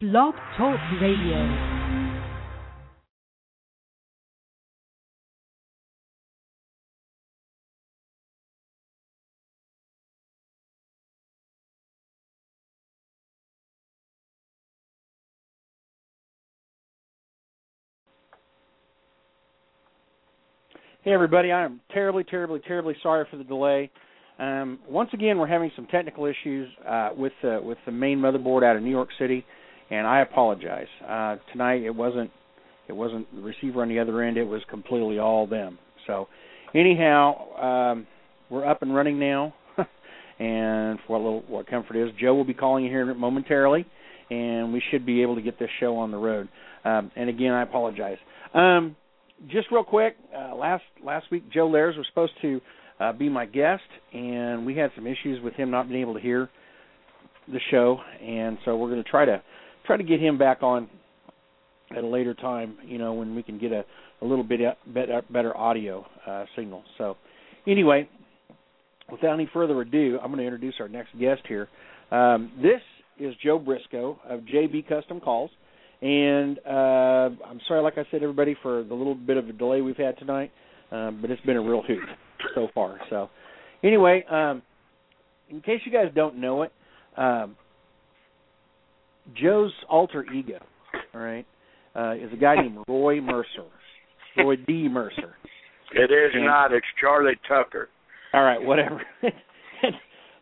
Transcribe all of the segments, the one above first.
Blog Talk Radio. Hey everybody, I am terribly, terribly, terribly sorry for the delay. Um, once again, we're having some technical issues uh, with the with the main motherboard out of New York City, and I apologize. Uh, tonight it wasn't it wasn't the receiver on the other end; it was completely all them. So, anyhow, um, we're up and running now, and for what little what comfort is, Joe will be calling you here momentarily, and we should be able to get this show on the road. Um, and again, I apologize. Um, just real quick, uh, last last week Joe Lairs was supposed to uh, be my guest, and we had some issues with him not being able to hear the show, and so we're going to try to try to get him back on at a later time. You know, when we can get a a little bit better, better audio uh, signal. So, anyway, without any further ado, I'm going to introduce our next guest here. Um, this is Joe Brisco of JB Custom Calls. And uh, I'm sorry, like I said, everybody, for the little bit of a delay we've had tonight, um, but it's been a real hoot so far. So, anyway, um, in case you guys don't know it, um, Joe's alter ego, all right, uh, is a guy named Roy Mercer, Roy D. Mercer. It is And- not. It's Charlie Tucker. All right, whatever.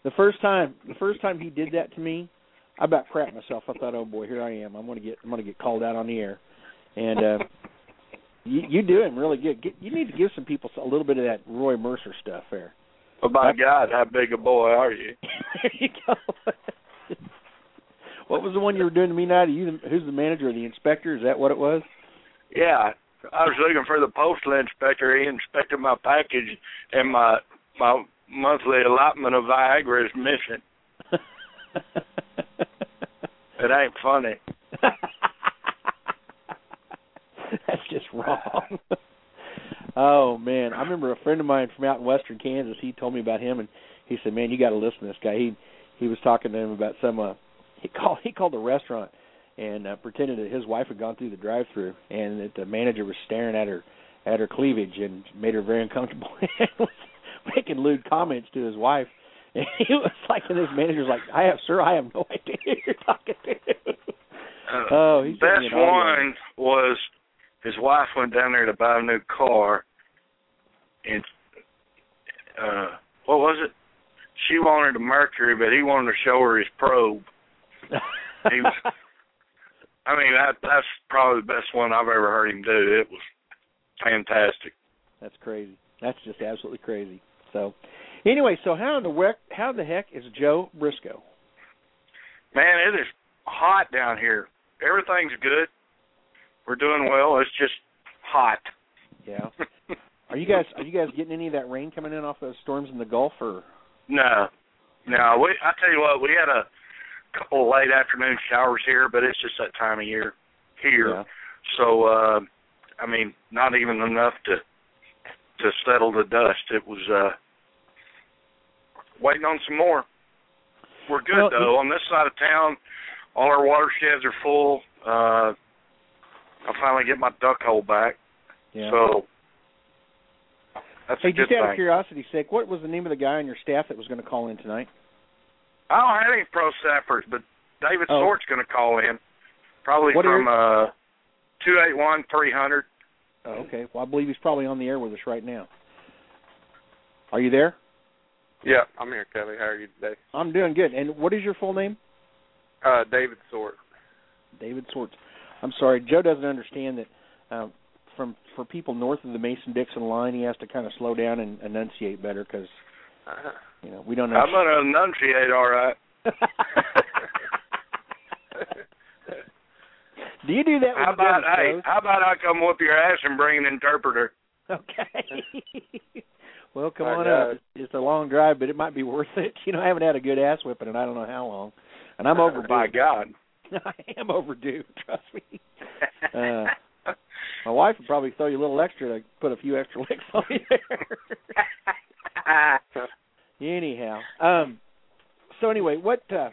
the first time, the first time he did that to me, I about crapped myself. I thought, oh boy, here I am. I'm gonna get, I'm gonna get called out on the air. And uh, you, you do him really good. Get, you need to give some people a little bit of that Roy Mercer stuff there. Oh my Yep. God, how big a boy are you? there you go. What was the one you were doing to me now? You, the- who's the manager? Or the inspector? Is that what it was? Yeah, I was looking for the postal inspector. He inspected my package, and my my monthly allotment of Viagra is missing. It ain't funny. That's just wrong. oh man, I remember a friend of mine from out in western Kansas. He told me about him, and he said, "Man, you got to listen to this guy." He he was talking to him about some. uh He called he called the restaurant and uh, pretended that his wife had gone through the drive-through, and that the manager was staring at her at her cleavage and made her very uncomfortable. and was making lewd comments to his wife. And he was like, and his manager's like, "I have, sir, I have no idea who you're talking to." Uh, Oh, he sent me best one was his wife went down there to buy a new car, and uh what was it? She wanted a Mercury, but he wanted to show her his probe. He was- I mean, that that's probably the best one I've ever heard him do. It was fantastic. That's crazy. That's just absolutely crazy. So, anyway, so how in the heck, how the heck is Joe Brisco? Man, it is hot down here. Everything's good. We're doing well. It's just hot. Yeah. Are you guys are you guys getting any of that rain coming in off those storms in the Gulf or? No, no. We I tell you what, we had a couple of late afternoon showers here, but it's just that time of year here. Yeah. So, uh, I mean, not even enough to to settle the dust. It was uh waiting on some more. We're good Well, though. On this side of town, all our watersheds are full. Uh I finally get my duck hole back. Yeah. So that's hey, a good just out of thing. curiosity's sake, what was the name of the guy on your staff that was going to call in tonight? I don't have any pro staffers, but David Oh. Sort's going to call in, probably What from area- uh two eight one three hundred. Oh, okay. Well, I believe he's probably on the air with us right now. Are you there? Yeah, I'm here, Kelly. How are you today? I'm doing good. And what is your full name? Uh, David Sort. David Swartz. I'm sorry, Joe doesn't understand that. Um, from for people north of the Mason-Dixon line, he has to kind of slow down and enunciate better because Uh, you know we don't know. I'm going to enunciate all right. do you do that? When How you about to hey? How about I come whoop your ass and bring an interpreter? Okay. well, come My on up. It's, it's a long drive, but it might be worth it. You know, I haven't had a good ass whipping in I don't know how long, and I'm overdue. My God. I am overdue. Trust me. Uh, my wife would probably throw you a little extra to put a few extra licks on you there. Anyhow, um, so anyway, what uh,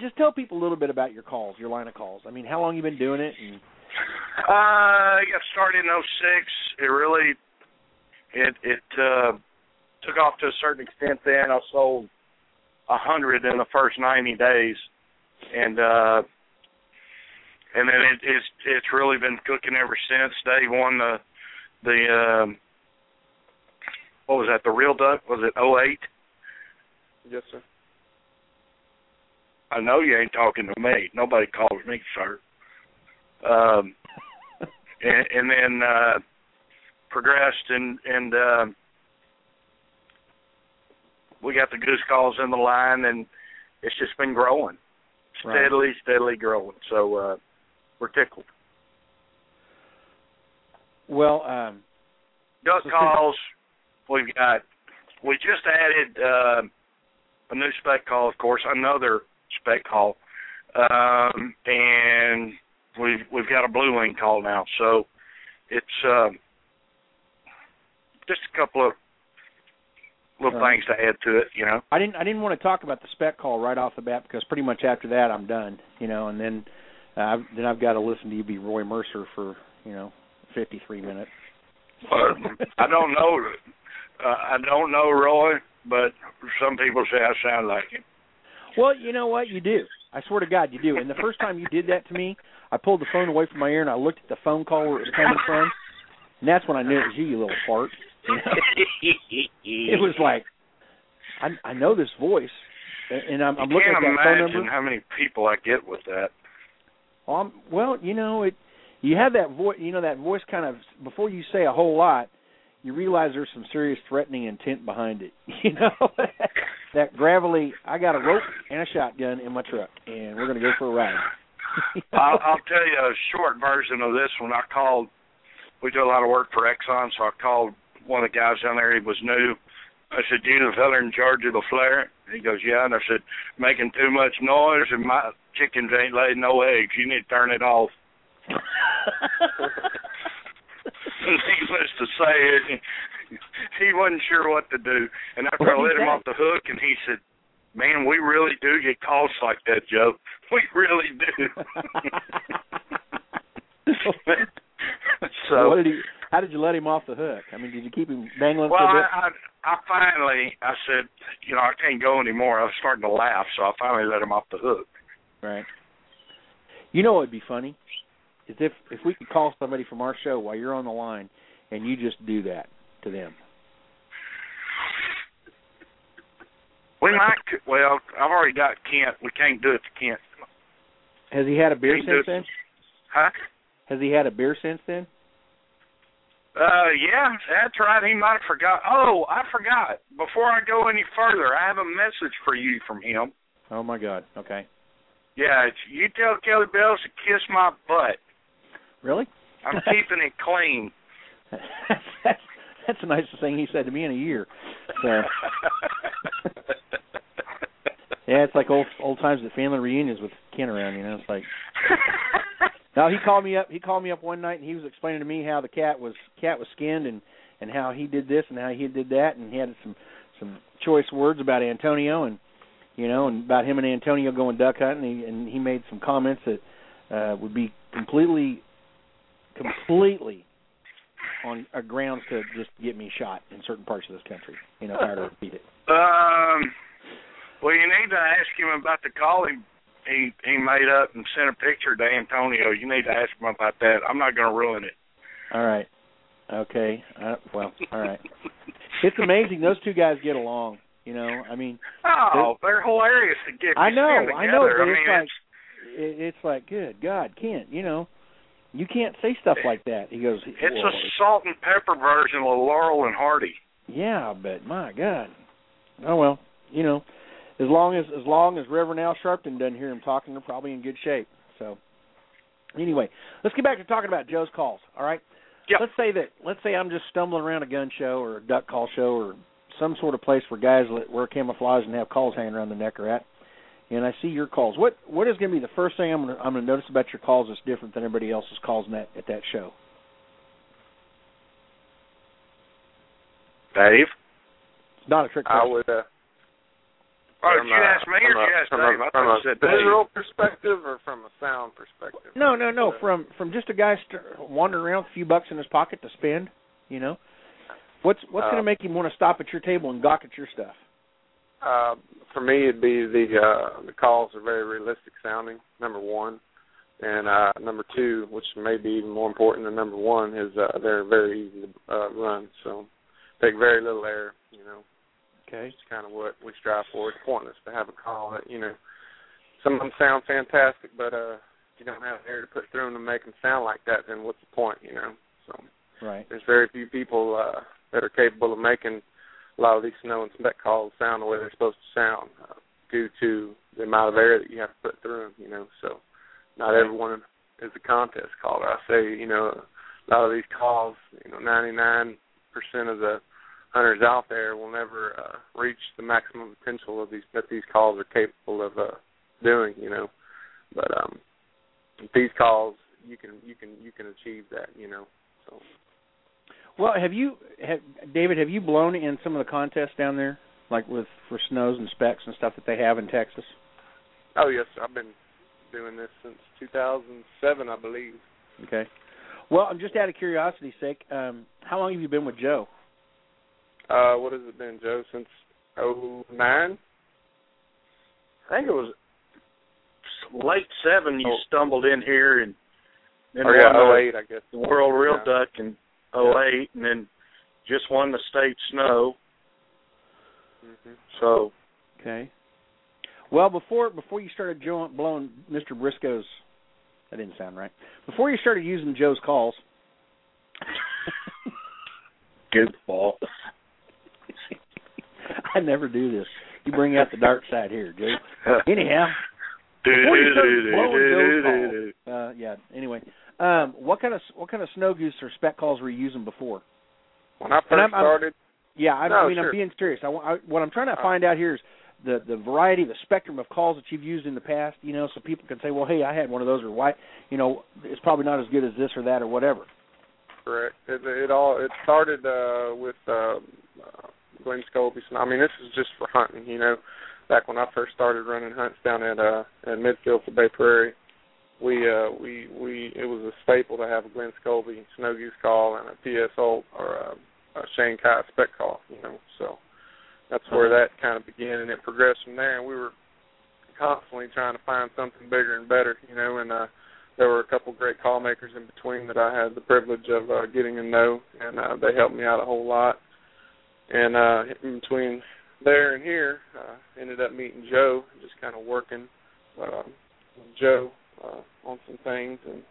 just tell people a little bit about your calls, your line of calls. I mean, how long you been doing it? And Uh, I got started in '06. It really, it it uh, took off to a certain extent. Then I sold a hundred in the first 90 days, and uh, and then it, it's it's really been cooking ever since. Dave won the the um, what was that? The real duck was it 08? Yes, sir. I know you ain't talking to me. Nobody calls me sir. Um, and, and then uh, progressed and and uh, we got the goose calls in the line, and it's just been growing Right. steadily, steadily growing. So uh, we're tickled. well, um, Duck calls, we've got. We just added uh, a new spec call, of course, another spec call, um, and we've we've got a blue wing call now. So it's um, just a couple of little Right. things to add to it, you know. I didn't I didn't want to talk about the spec call right off the bat because pretty much after that I'm done, you know, and then uh, I've, then I've got to listen to you be Roy Mercer for you know 53 minutes. Uh, I don't know. Uh, I don't know Roy, but some people say I sound like him. Well, you know what? You do. I swear to God, you do. And the first time you did that to me, I pulled the phone away from my ear and I looked at the phone call where it was coming from, and that's when I knew it was you, you little fart. You know? It was like, I I know this voice, and I'm, I'm looking at that phone imagine number. how many people I get with that. I'm, well, you know, it. You have that voice. You know that voice kind of before you say a whole lot, you realize there's some serious threatening intent behind it. You know, that gravelly. I got a rope and a shotgun in my truck, and we're gonna go for a ride. I'll, I'll tell you a short version of this one. I called. We do a lot of work for Exxon, so I called one of the guys down there. He was new. I said, "You the fella in charge of the flare?" He goes, "Yeah." And I said, "Making too much noise, and my chickens ain't laying no eggs. You need to turn it off." Needless to say, it, he wasn't sure what to do. And after I What'd he let him off the hook, and he said, "Man, we really do get calls like that, Joe. We really do." so, what did he? How did you let him off the hook? I mean, did you keep him dangling well, for a bit? I, I I finally I said, you know, I can't go anymore. I was starting to laugh, so I finally let him off the hook. Right. You know what would be funny? Is if if we could call somebody from our show while you're on the line and you just do that to them. We might. Well, I've already got Kent. We can't do it to Kent. Has he had a beer since then? Huh? Has he had a beer since then? Uh, yeah, that's right. He might have forgot. Oh, I forgot. Before I go any further, I have a message for you from him. Oh my God. Okay. Yeah, it's, you tell Kelly Bells to kiss my butt. Really? I'm keeping it clean. that's, that's the nicest thing he said to me in a year. So yeah, it's like old old times at family reunions with Ken around. You know, it's like No, he called me up. He called me up one night and he was explaining to me how the cat was cat was skinned and and how he did this and how he did that and he had some some choice words about Antonio and you know and about him and Antonio going duck hunting and he, and he made some comments that uh would be completely completely on uh, grounds to just get me shot in certain parts of this country. You know, if I were to repeat it. Um, well, you need to ask him about the call he he he made up and sent a picture to Antonio. You need to ask him about that. I'm not going to ruin it. All right. Okay. Uh, well, all right. It's amazing those two guys get along. You know, I mean, Oh, they're hilarious to get. I know, together. I know, but I mean, it's like it, it's like, good God, Kent, you know, you can't say stuff like that. He goes, it's a salt and pepper version of Laurel and Hardy. yeah, but my God. Oh well, you know, as long as as long as Reverend Al Sharpton doesn't hear him talking, they're probably in good shape. So, anyway, let's get back to talking about Joe's calls. All right. Yep. Let's say that let's say I'm just stumbling around a gun show or a duck call show or some sort of place where guys that wear camouflage and have calls hanging around the neck are at, and I see your calls. What what is going to be the first thing I'm going to I'm going to notice about your calls that's different than everybody else's calls in that at that show? Dave, It's not a trick question. I would uh Oh, From did you a- ask me or from did you a- ask from Dave? a, I from thought a you said Dave. visual perspective or from a sound perspective? No, no, no. Uh, From from just a guy st- wandering around with a few bucks in his pocket to spend. You know, what's what's going Uh, to make him want to stop at your table and gawk at your stuff? Uh, for me, it'd be the uh, the calls are very realistic sounding. Number one, and uh, number two, which may be even more important than number one, is uh, they're very easy to uh, run. So take very little air. You know, Okay. it's kind of what we strive for. It's pointless to have a call that you know some of them sound fantastic, but uh, if you don't have air to put through them to make them sound like that, then what's the point? You know. So Right. there's very few people uh, that are capable of making a lot of these snow and spec calls sound the way they're supposed to sound uh, due to the amount of air that you have to put through them. You know, so not everyone is a contest caller. I say, you know, a lot of these calls, you know, 99% of the hunters out there will never uh, reach the maximum potential of these that these calls are capable of uh, doing. You know, but um, these calls you can you can you can achieve that. You know, so. Well, have you, have, David? Have you blown in some of the contests down there, like with for snows and specs and stuff that they have in Texas? Oh yes, I've been doing this since 2007, I believe. Okay. Well, I'm just out of curiosity's sake. Um, how long have you been with Joe? Uh, what has it been, Joe? Since '09? I think it was late seven. You Oh. stumbled in here and then Or yeah, 08, I guess. the World Real Yeah. Duck in '08, and then just won the state snow. hmm So Okay. Well, before before you started blowing Mr. Brisco's, that didn't sound right. Before you started using Joe's calls, good ball. I never do this. You bring out the dark side here, Joe. Anyhow, before you started blowing Joe's calls, uh, yeah. Anyway, um, what kind of what kind of snow goose or spec calls were you using before? When I 1st I'm- I'm- started, Yeah, I, No, I mean sure. I'm being serious. I, I, what I'm trying to Uh, find out here is the the variety, the spectrum of calls that you've used in the past. You know, so people can say, well, hey, I had one of those, or why, you know, it's probably not as good as this or that or whatever. correct. It, it all it started uh, with uh, uh, Glynn Scobey. I mean, this is just for hunting. You know, back when I first started running hunts down at uh, at Midfield for Bay Prairie, we uh, we we it was a staple to have a Glynn Scobey snow goose call and a PS Olt or a, a Shane Kite spec call. You know, so that's where Uh-huh. that kind of began, and it progressed from there. And we were constantly trying to find something bigger and better. You know, and uh, there were a couple great call makers in between that I had the privilege of uh, getting to know, and uh, they helped me out a whole lot. And uh, in between there and here, uh, ended up meeting Joe, just kind of working uh, with Joe uh, on some things, and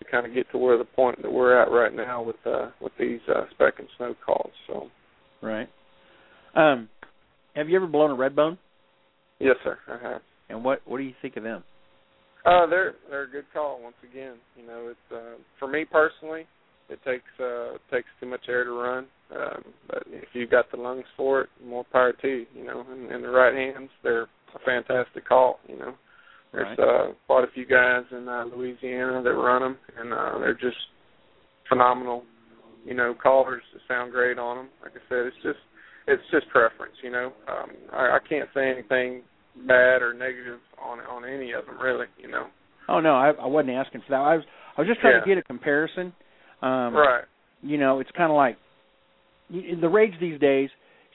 to kind of get to where the point that we're at right now with uh, with these uh, spec and snow calls. So Right. Um, have you ever blown a red bone? yes, sir, I have. And what what do you think of them? Uh, they're they're a good call. Once again, you know, it's uh, for me personally, it takes uh, takes too much air to run. Um, but if you got the lungs for it, more power to you. You know, in, in the right hands, they're a fantastic call. You know, there's uh, quite a few guys in uh, Louisiana that run them, and uh, they're just phenomenal. You know, callers that sound great on them. Like I said, it's just it's just preference. You know, um, I, I can't say anything bad or negative on on any of them really. You know. Oh no, I, I wasn't asking for that. I was I was just trying to get a comparison. Um, right. You know, it's kind of like the rage these days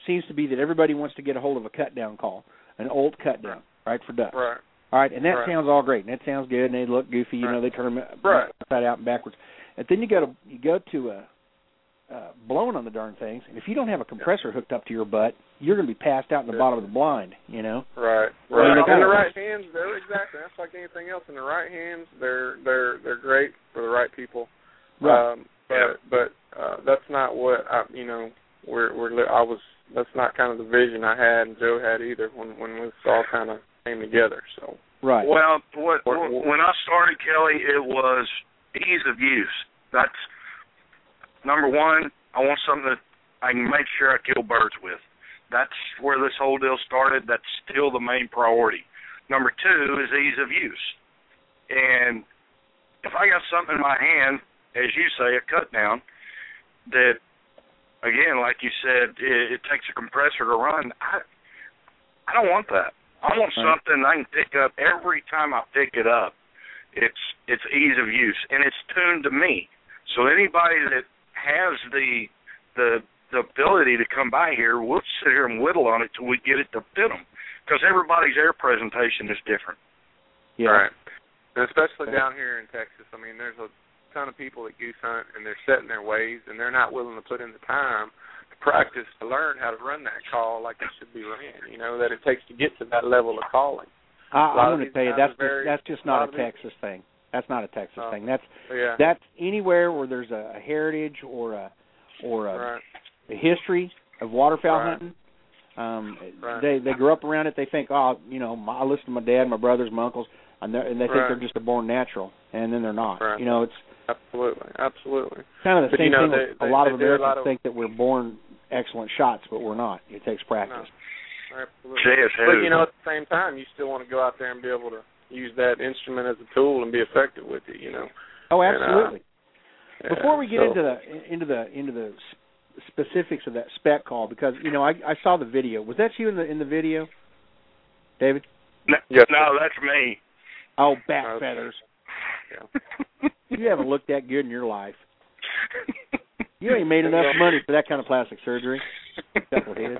seems to be that everybody wants to get a hold of a cut down call, an old cut down, right for duck. Right. All right, and that Right. sounds all great, and that sounds good, and they look goofy. You Right. know, they turn them Right. upside out and backwards. And then you go to you go to uh, uh, blowing on the darn things, and if you don't have a compressor hooked up to your butt, you're going to be passed out in the Yeah. bottom of the blind. You know. Right. Right. they in the right hands, they're exactly. That's like anything else. In the right hands, they're they're they're great for the right people. Right. Um, but Yeah. but uh, that's not what I, you know. We're we're I was. That's not kind of the vision I had and Joe had either when when this all kind of came together. So Right. Well, what, What- what- when I started Kelly, it was ease of use. That's number one. I want something that I can make sure I kill birds with. That's where this whole deal started. That's still the main priority. Number two is ease of use. And if I got something in my hand, as you say, a cut down, that again, like you said, it, it takes a compressor to run. I I don't want that. I want Right. something I can pick up every time I pick it up. It's it's ease of use and it's tuned to me. So anybody that has the the the ability to come by here, we'll sit here and whittle on it till we get it to fit them. Because everybody's air presentation is different. Yeah. Right. And especially Okay. down here in Texas, I mean, there's a ton of people that goose hunt and they're set in their ways and they're not willing to put in the time to practice to learn how to run that call like it should be ran. You know that it takes to get to that level of calling. I, I'm going to tell you that's very- just, that's just not a these- Texas thing. That's not a Texas Oh. thing. That's yeah. that's anywhere where there's a, a heritage or a or a, right. a history of waterfowl Right. hunting. Um, Right. They they grew up around it. They think, oh, you know, my, I listen to my dad, my brothers, my uncles, and, and they think they're just a born natural, and then they're not. Right. You know, it's Absolutely. Absolutely. kind of the But, same you know, thing. they- they- a lot of Americans lot of- think that we're born excellent shots, but we're not. It takes practice. Absolutely. But you know, at the same time, you still want to go out there and be able to use that instrument as a tool and be effective with it. You know. Oh, And, uh, absolutely. Yeah, Before we get so- into the into the into the specifics of that spec call, because you know I I saw the video. Was that you in the in the video, David? No, Yes, no that's me. Oh, bat Okay. feathers. Yeah. You haven't looked that good in your life. You ain't made enough money for that kind of plastic surgery. Knucklehead.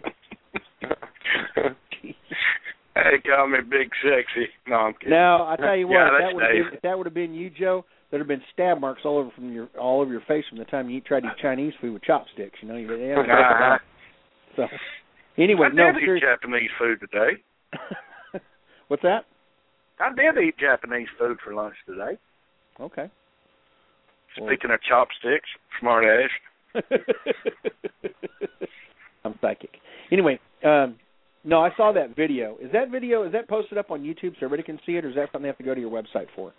Hey, call me Big Sexy. No, I'm kidding. Now I tell you what, Yeah, if that would have been if that would have been you, Joe, there'd have been stab marks all over from your all over your face from the time you tried to eat Chinese food with chopsticks. You know, you they haven't Uh-huh. So anyway, I no, did eat. Japanese food today. What's that? I did eat Japanese food for lunch today. Okay. Well- Speaking of chopsticks, smart ass. I'm psychic. Anyway, um, no, I saw that video. Is that video is that posted up on YouTube so everybody can see it, or is that something they have to go to your website for?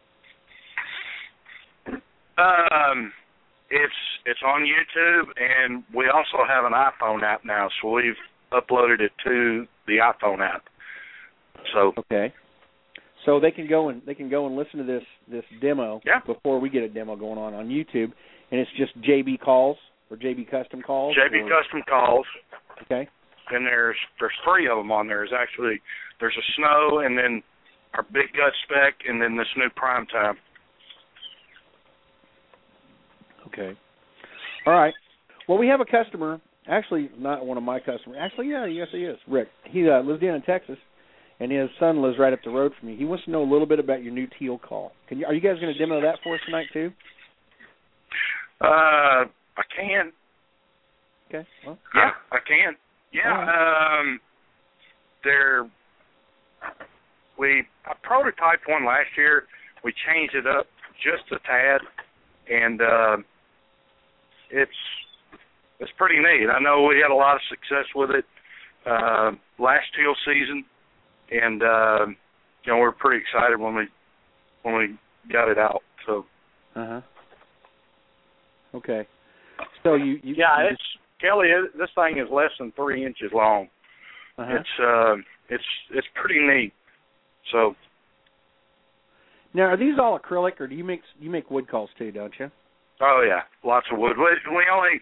Um, it's it's on YouTube, and we also have an iPhone app now, so we've uploaded it to the iPhone app. So Okay. So they can go and they can go and listen to this this demo Yeah. before we get a demo going on on YouTube, and it's just JB calls or JB custom calls. JB or- Custom Calls, Okay. and there's there's three of them on there. There's actually there's a snow, and then our big gut spec, and then this new prime time. Okay. All right. Well, we have a customer. Actually, not one of my customers. Actually, yeah, yes, he is. Rick. He uh, lives down in Texas, and his son lives right up the road from me. He wants to know a little bit about your new teal call. Can you? Are you guys going to demo that for us tonight too? Uh, I can. Okay. Well, Yeah, I can. Yeah. Um, they're we I prototyped one last year. We changed it up just a tad, and uh, it's it's pretty neat. I know we had a lot of success with it uh, last teal season, and uh, you know we're pretty excited when we when we got it out. So Uh huh. Okay. So you, you yeah, you it's Kelly. it- This thing is less than three inches long. uh-huh. It's uh, it's it's pretty neat. So now are these all acrylic or do you make you make wood calls too? Don't you? Oh yeah, lots of wood. We, we only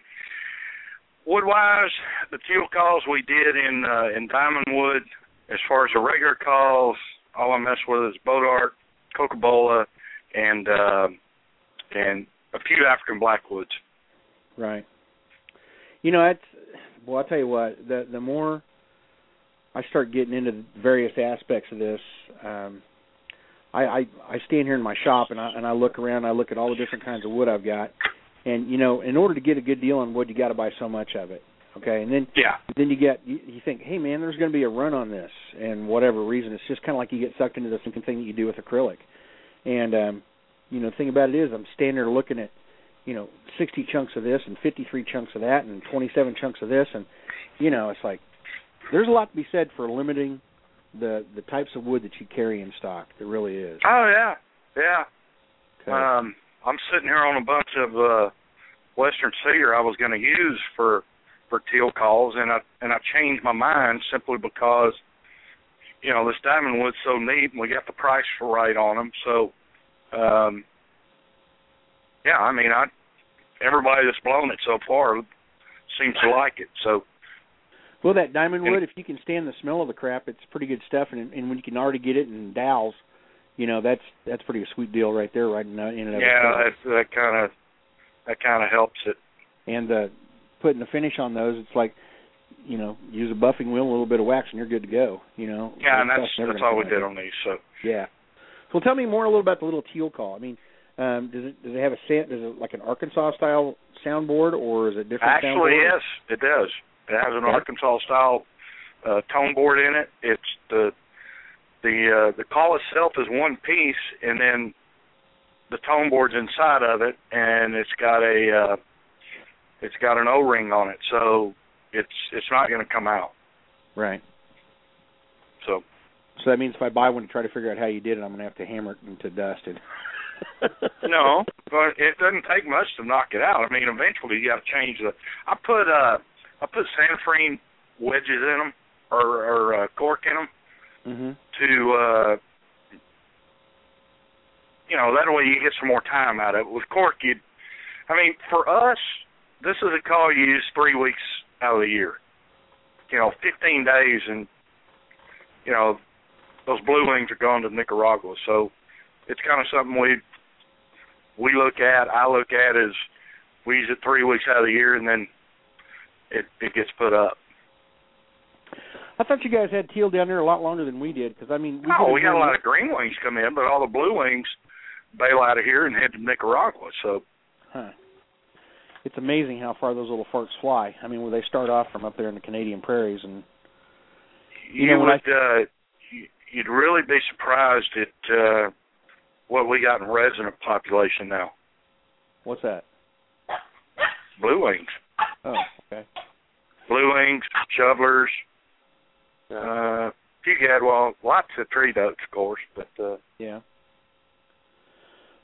wood wise, the teal calls we did in uh, in diamond wood. As far as the regular calls, all I mess with is Bodart, cocobolo, and uh, and a few African blackwoods. Right. You know, that's well. I tell you what. The the more I start getting into various aspects of this, um, I, I I stand here in my shop and I and I look around. I look at all the different kinds of wood I've got, and you know, in order to get a good deal on wood, you got to buy so much of it. Okay, and then Yeah, then you get you, you think, hey man, there's going to be a run on this, and whatever reason, it's just kind of like you get sucked into the same thing that you do with acrylic. And um, you know, the thing about it is, I'm standing there looking at, you know, 60 chunks of this and 53 chunks of that and 27 chunks of this, and you know, it's like there's a lot to be said for limiting the the types of wood that you carry in stock. There really is. Oh yeah, yeah. Okay. Um, I'm sitting here on a bunch of uh, western cedar I was going to use for for teal calls, and I and I changed my mind simply because you know this diamond wood's so neat, and we got the price for right on them. So, um, yeah, I mean, I everybody that's blown it so far seems to like it. So, Well, that diamond wood, if you can stand the smell of the crap, it's pretty good stuff. And and when you can already get it in dowels, you know that's that's pretty a sweet deal right there, right in, in and of Yeah, itself. that kind of that kind of helps it. And uh, putting the finish on those, it's like you know use a buffing wheel, a little bit of wax, and you're good to go. You know. Yeah, and that's that's all we did on these. So Yeah. So tell me more a little about the little teal call. I mean, um, does it does it have a sound? Does it like an Arkansas style soundboard, or is it different? actually, soundboard? yes, it does. It has an Okay. Arkansas style uh, tone board in it. It's the the uh, the call itself is one piece, and then the tone board's inside of it, and it's got a uh, it's got an O ring on it, so it's it's not going to come out. Right. So So that means if I buy one to try to figure out how you did it, I'm going to have to hammer it into dust. And no, but it doesn't take much to knock it out. I mean, eventually you got to change the. I put uh I put Santoprene wedges in them or or uh, cork in them hmm to uh you know that way you get some more time out of it. With cork, you, I mean, for us, this is a call you use three weeks out of the year. You know, 15 days, and you know those blue wings are gone to Nicaragua. So it's kind of something we we look at. I look at as we use it three weeks out of the year, and then it it gets put up. I thought you guys had teal down there a lot longer than we did, because I mean, we Oh, we got a lot of green wings come in, but all the blue wings bail out of here and head to Nicaragua. So Huh. It's amazing how far those little farts fly. I mean, where they start off from up there in the Canadian prairies, and you, know, when would uh you- you'd really be surprised at uh what we got in resident population now. what's that? Blue wings. Oh, okay. Blue wings, shovelers, Yeah. uh few gadwall, lots of tree ducks of course, but uh Yeah.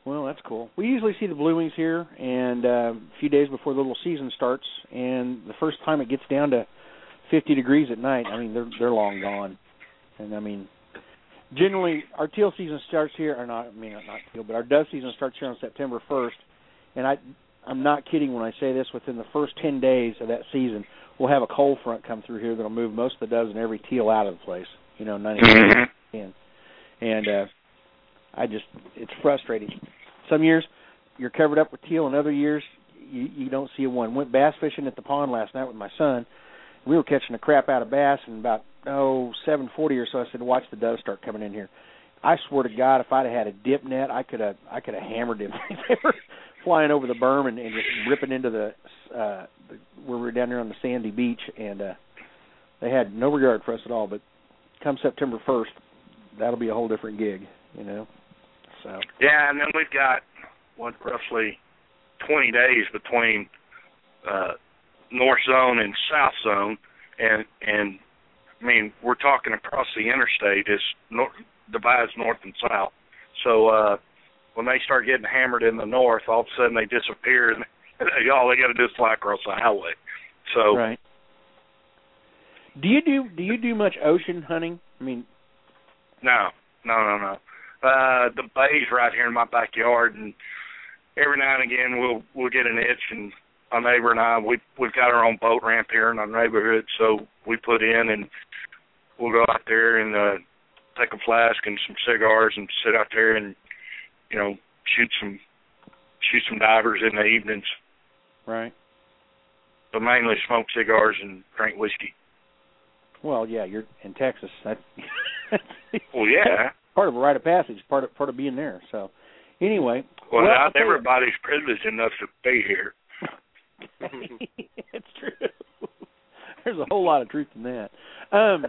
Well, that's cool. We usually see the blue wings here, and uh, a few days before the little season starts. And the first time it gets down to 50 degrees at night, I mean they're they're long gone. And I mean, generally our teal season starts here, or not. I mean not teal, but our dove season starts here on September 1st. And I I'm not kidding when I say this. Within the first 10 days of that season, we'll have a cold front come through here that'll move most of the doves and every teal out of the place. You know, 90 Mhm. in. And uh I just it's frustrating. Some years you're covered up with teal and other years you you don't see a one. Went bass fishing at the pond last night with my son. We were catching the crap out of bass and about oh seven forty or so I said watch the doves start coming in here. I swear to God if I'd have had a dip net I could have I could have hammered them. they were flying over the berm and, and just ripping into the uh the, where we were down there on the sandy beach and uh they had no regard for us at all, but come September first, that'll be a whole different gig, you know. So Yeah, and then we've got what roughly twenty days between uh north zone and south zone and and I mean we're talking across the interstate is nor- divides north and south. So uh when they start getting hammered in the north, all of a sudden they disappear and all they got to do is fly across the highway. So right. Do you do do you do much ocean hunting? I mean, No, no, no, no. Uh the bay's right here in my backyard and every now and again we'll we'll get an itch and my neighbor and I we we've got our own boat ramp here in our neighborhood so we put in and we'll go out there and uh take a flask and some cigars and sit out there and you know shoot some shoot some divers in the evenings right. but mainly smoke cigars and drink whiskey. Well, yeah, you're in Texas. That Well yeah. part of a rite of passage, part of part of being there. So, anyway, Well, Well, not everybody's privileged enough to be here. it's true. There's a whole lot of truth in that. Um,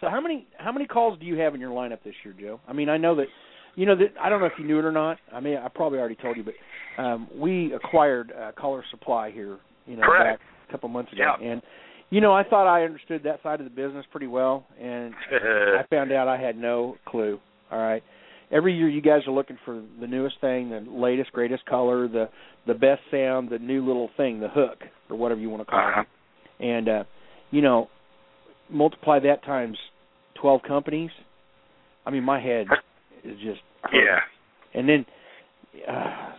so how many how many calls do you have in your lineup this year, Joe? I mean, I know that you know that I don't know if you knew it or not. I mean, I probably already told you, but um, we acquired uh, Caller Supply here, you know, Correct. back a couple months ago, Yeah. and you know, I thought I understood that side of the business pretty well, and I found out I had no clue. All right. Every year you guys are looking for the newest thing, the latest, greatest color, the the best sound, the new little thing, the hook or whatever you want to call uh-huh. it. And uh you know, multiply that times 12 companies. I mean, my head is just hurting. Yeah. And then uh,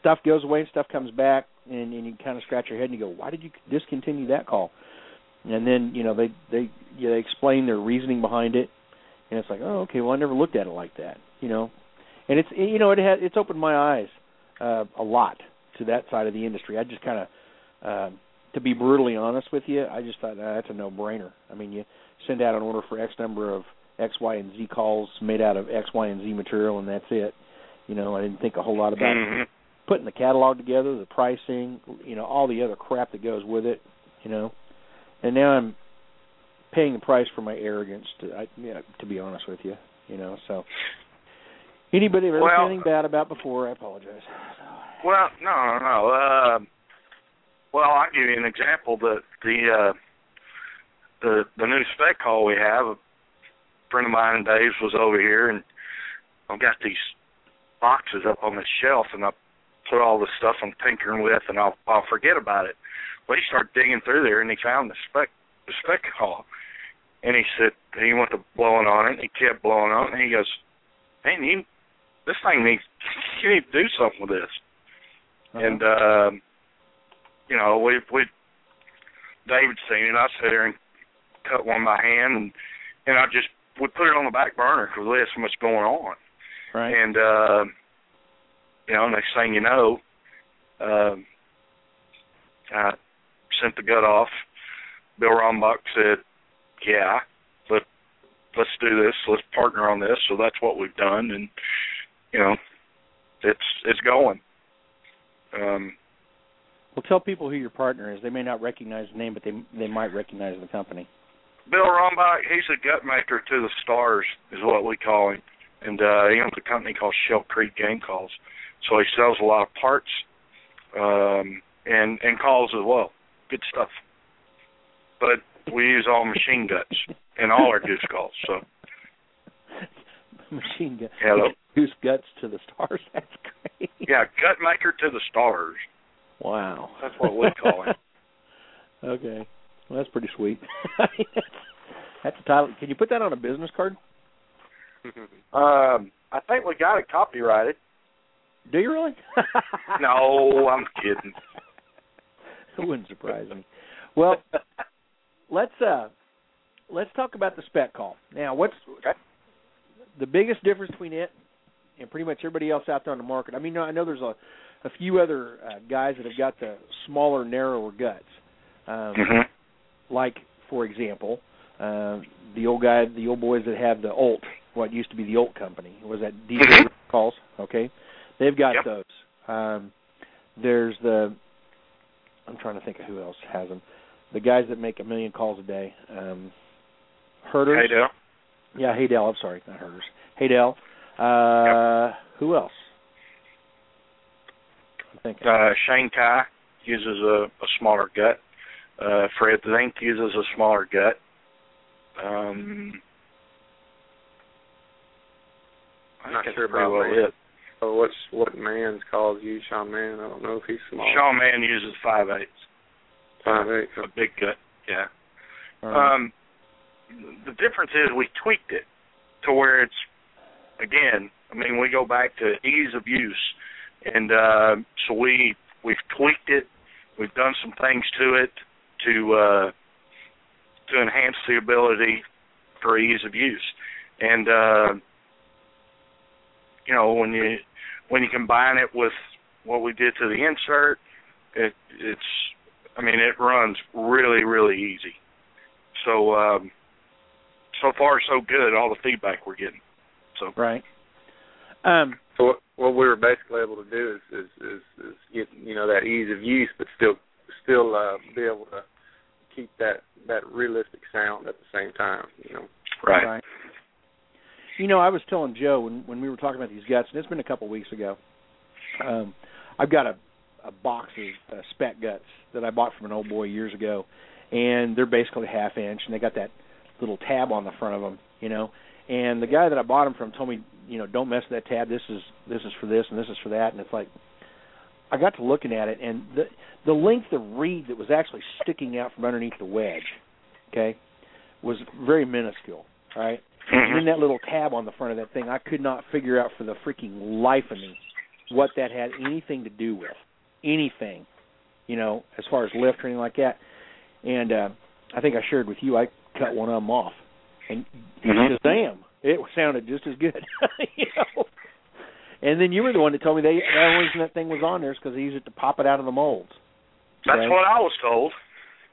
stuff goes away and stuff comes back and, and you kind of scratch your head and you go, "Why did you discontinue that call?" and then you know they they you know, they explain their reasoning behind it, and it's like, oh, okay, well I never looked at it like that, you know, and it's you know it has it's opened my eyes uh, a lot to that side of the industry. I just kind of. Uh, to be brutally honest with you, I just thought uh, that's a no-brainer. I mean, you send out an order for X number of X, Y, and Z calls made out of X, Y, and Z material, and that's it. You know, I didn't think a whole lot about Mhm. putting the catalog together, the pricing, you know, all the other crap that goes with it. You know, and now I'm paying the price for my arrogance. To, I, you know, to be honest with you, you know, so. Anybody ever Well- anything bad about before? I apologize. Well, no, no, no. Uh, well, I'll give you an example. The the uh, the the new spec call we have. A friend of mine, Dave's, was over here, and I've got these boxes up on the shelf, and I put all the stuff I'm tinkering with, and I'll I'll forget about it. Well, he started digging through there, and he found the spec the spec call, and he said he went to blowing on it, and he kept blowing on it, and he goes, "Hey, you, this thing needs you need to do something with this." Uh-huh. And um you know, we we David seen it. I sat there and cut one by hand, and and I just we put it on the back burner because we had so much going on. right. And uh, you know, next thing you know, um, I sent the gut off. Bill Rombach said, "Yeah, let let's do this. Let's partner on this." So that's what we've done, and you know, it's it's going. Um, Well, tell people who your partner is. They may not recognize the name, but they they might recognize the company. Bill Rombach, he's a gut maker to the stars, is what we call him, and uh, he owns a company called Shell Creek Game Calls. So he sells a lot of parts um, and and calls as well. Good stuff. But we use all machine guts in all our goose calls. So Machine gun. Hello. Goose guts to the stars. That's great. yeah, gut maker to the stars. Wow. That's what we call him. okay. Well, that's pretty sweet. that's a title. Can you put that on a business card? Um, I think we got it copyrighted. Do you really? No, I'm kidding. It wouldn't surprise me. Well, let's uh let's talk about the spec call. Now, what's Okay. the biggest difference between it and pretty much everybody else out there on the market? I mean, I know there's a a few other uh, guys that have got the smaller, narrower guts. Um, hmm like for example, uh, the old guy, the old boys that have the Olt, what used to be the Olt company, was that DJ Mhm. calls? Okay, they've got Yep. those. Um, there's the, I'm trying to think of who else has them. The guys that make a million calls a day. Um, Herders. Hey, Dale. Yeah, Haydel. I'm sorry, not Herders. Haydel. Uh, Who else? I'm thinking. Uh, Shane Kai uses a, a smaller gut. Uh, Fred Zink uses a smaller gut. Um, I Not sure that's pretty about well man. it. Oh, what's what man's calls you, Sean Mann? I don't know if he's small. Shaw Man uses five eighths. Five eight. A big gut. Yeah. Right. Um, the difference is we tweaked it to where it's again. I mean, we go back to ease of use, and uh, so we we've tweaked it. We've done some things to it to uh, to enhance the ability for ease of use, and uh, you know when you when you combine it with what we did to the insert, it it's I mean it runs really really easy. So um, so far so good. All the feedback we're getting. So right. Um, So what, what we were basically able to do is, is is is get you know that ease of use, but still still uh, be able to keep that that realistic sound at the same time. You know. right. You know, I was telling Joe when when we were talking about these guts, and it's been a couple of weeks ago. Um, I've got a a box of uh, spec guts that I bought from an old boy years ago, and they're basically half inch, and they got that little tab on the front of them, you know. And the guy that I bought them from told me, you know, don't mess with that tab. This is this is for this and this is for that, and it's like I got to looking at it, and the the length of reed that was actually sticking out from underneath the wedge, okay, was very minuscule. Right, and then that little tab on the front of that thing, I could not figure out for the freaking life of me what that had anything to do with. Anything, you know, as far as lift or anything like that. And uh I think I shared with you. I cut one of them off, and Mhm. Shazam! It sounded just as good. you know. And then you were the one that told me they the only reason that thing was on there is because they use it to pop it out of the molds. That's Okay. what I was told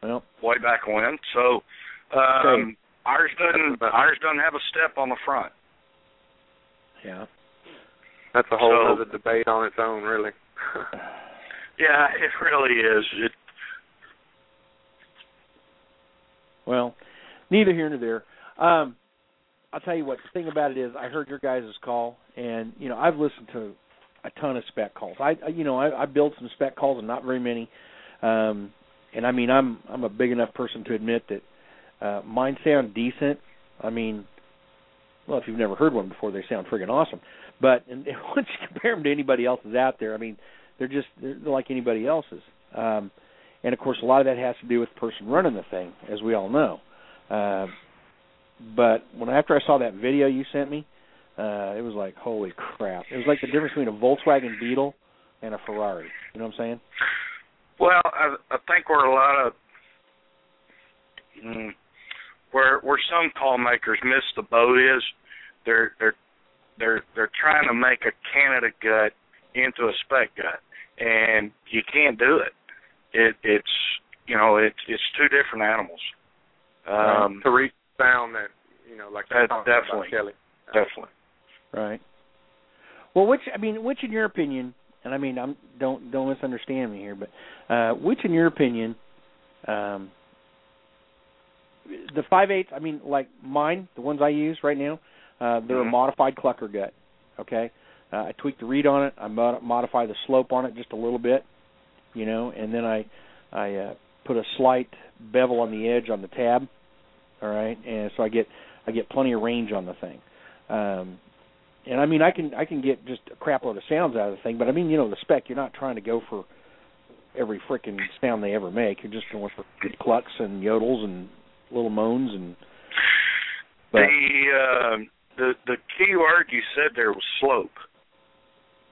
Well, way back when. So um Okay. ours doesn't ours doesn't have a step on the front. yeah. That's a whole So- other debate on its own, really. Yeah, it really is. It Well, neither here nor there. Um, I'll tell you what. The thing about it is, I heard your guys' call, and you know, I've listened to a ton of spec calls. I, you know, I, I built some spec calls, and not very many. Um, and I mean, I'm I'm a big enough person to admit that uh, mine sound decent. I mean, well, if you've never heard one before, they sound friggin' awesome. But and, once you compare them to anybody else's out there, I mean, they're just they're, like anybody else's. Um, and of course, a lot of that has to do with the person running the thing, as we all know. Uh, but when after I saw that video you sent me, uh, it was like holy crap! It was like the difference between a Volkswagen Beetle and a Ferrari. You know what I'm saying? well, I I think where a lot of mm, where where some call makers miss the boat is they're they're they're they're trying to make a Canada gut into a spec gut, and you can't do it. It it's you know it's it's two different animals. Um, to reach sound that you know, like That- you're about, definitely. Kelly. definitely. Right. Well, which I mean, which in your opinion, and I mean, I'm don't don't misunderstand me here, but uh, which in your opinion, um, the five eighths? I mean, like mine, the ones I use right now, uh, they're a Mhm. modified clucker gut. Okay, uh, I tweaked the reed on it. I mod- modify the slope on it just a little bit, you know, and then I I uh, put a slight bevel on the edge on the tab. All right, and so I get I get plenty of range on the thing. Um, and I mean, I can I can get just a crap load of sounds out of the thing, but I mean, you know, the spec you're not trying to go for every freaking sound they ever make. You're just going for clucks and yodels and little moans and. But the uh, the the key word you said there was slope.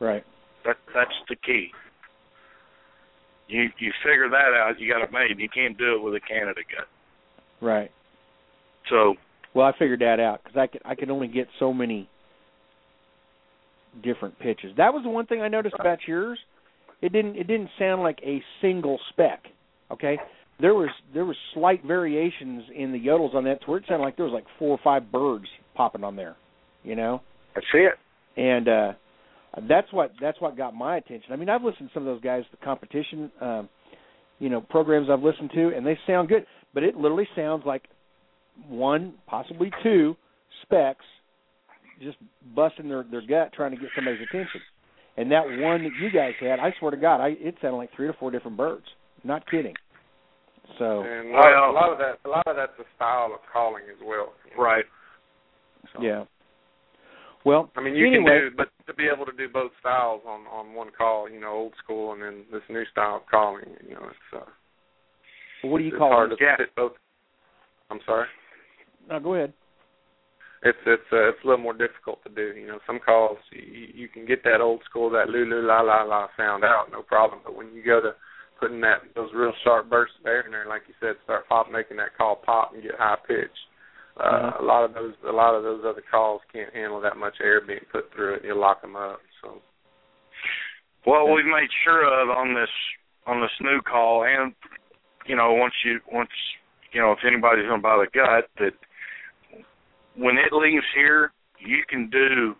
Right, That that's the key. You you figure that out, you got it made. You can't do it with a Canada gut. right. So Well, I figured that out because I could I could only get so many different pitches. That was the one thing I noticed about yours. It didn't it didn't sound like a single spec. Okay, there was there was slight variations in the yodels on that to where it sounded like there was like four or five birds popping on there. You know, that's it. and uh that's what that's what got my attention. I mean, I've listened to some of those guys, the competition, um, you know, programs I've listened to, and they sound good. But it literally sounds like one, possibly two specs, just busting their their gut trying to get somebody's attention. And that one that you guys had, I swear to God, I it sounded like three or four different birds. Not kidding. So And a lot, Well- a lot of that, a lot of that's the style of calling as well. Right. So, yeah. Well, I mean, you anyway, can do, but to be able to do both styles on on one call, you know, old school and then this new style of calling, you know, it's uh, what do you it's call hard it? to Yeah. fit both. I'm sorry. No, go ahead. It's it's uh, it's a little more difficult to do. You know, some calls you, you can get that old school that lulu la la la sound out, no problem. But when you go to putting that those real sharp bursts of air in there, like you said, start pop making that call pop and get high pitch. Uh, Uh-huh. A lot of those a lot of those other calls can't handle that much air being put through it. You lock them up. So Well, we've made sure of on this on this new call, and you know, once you once you know, if anybody's going to buy the gut, that when it leaves here, you can do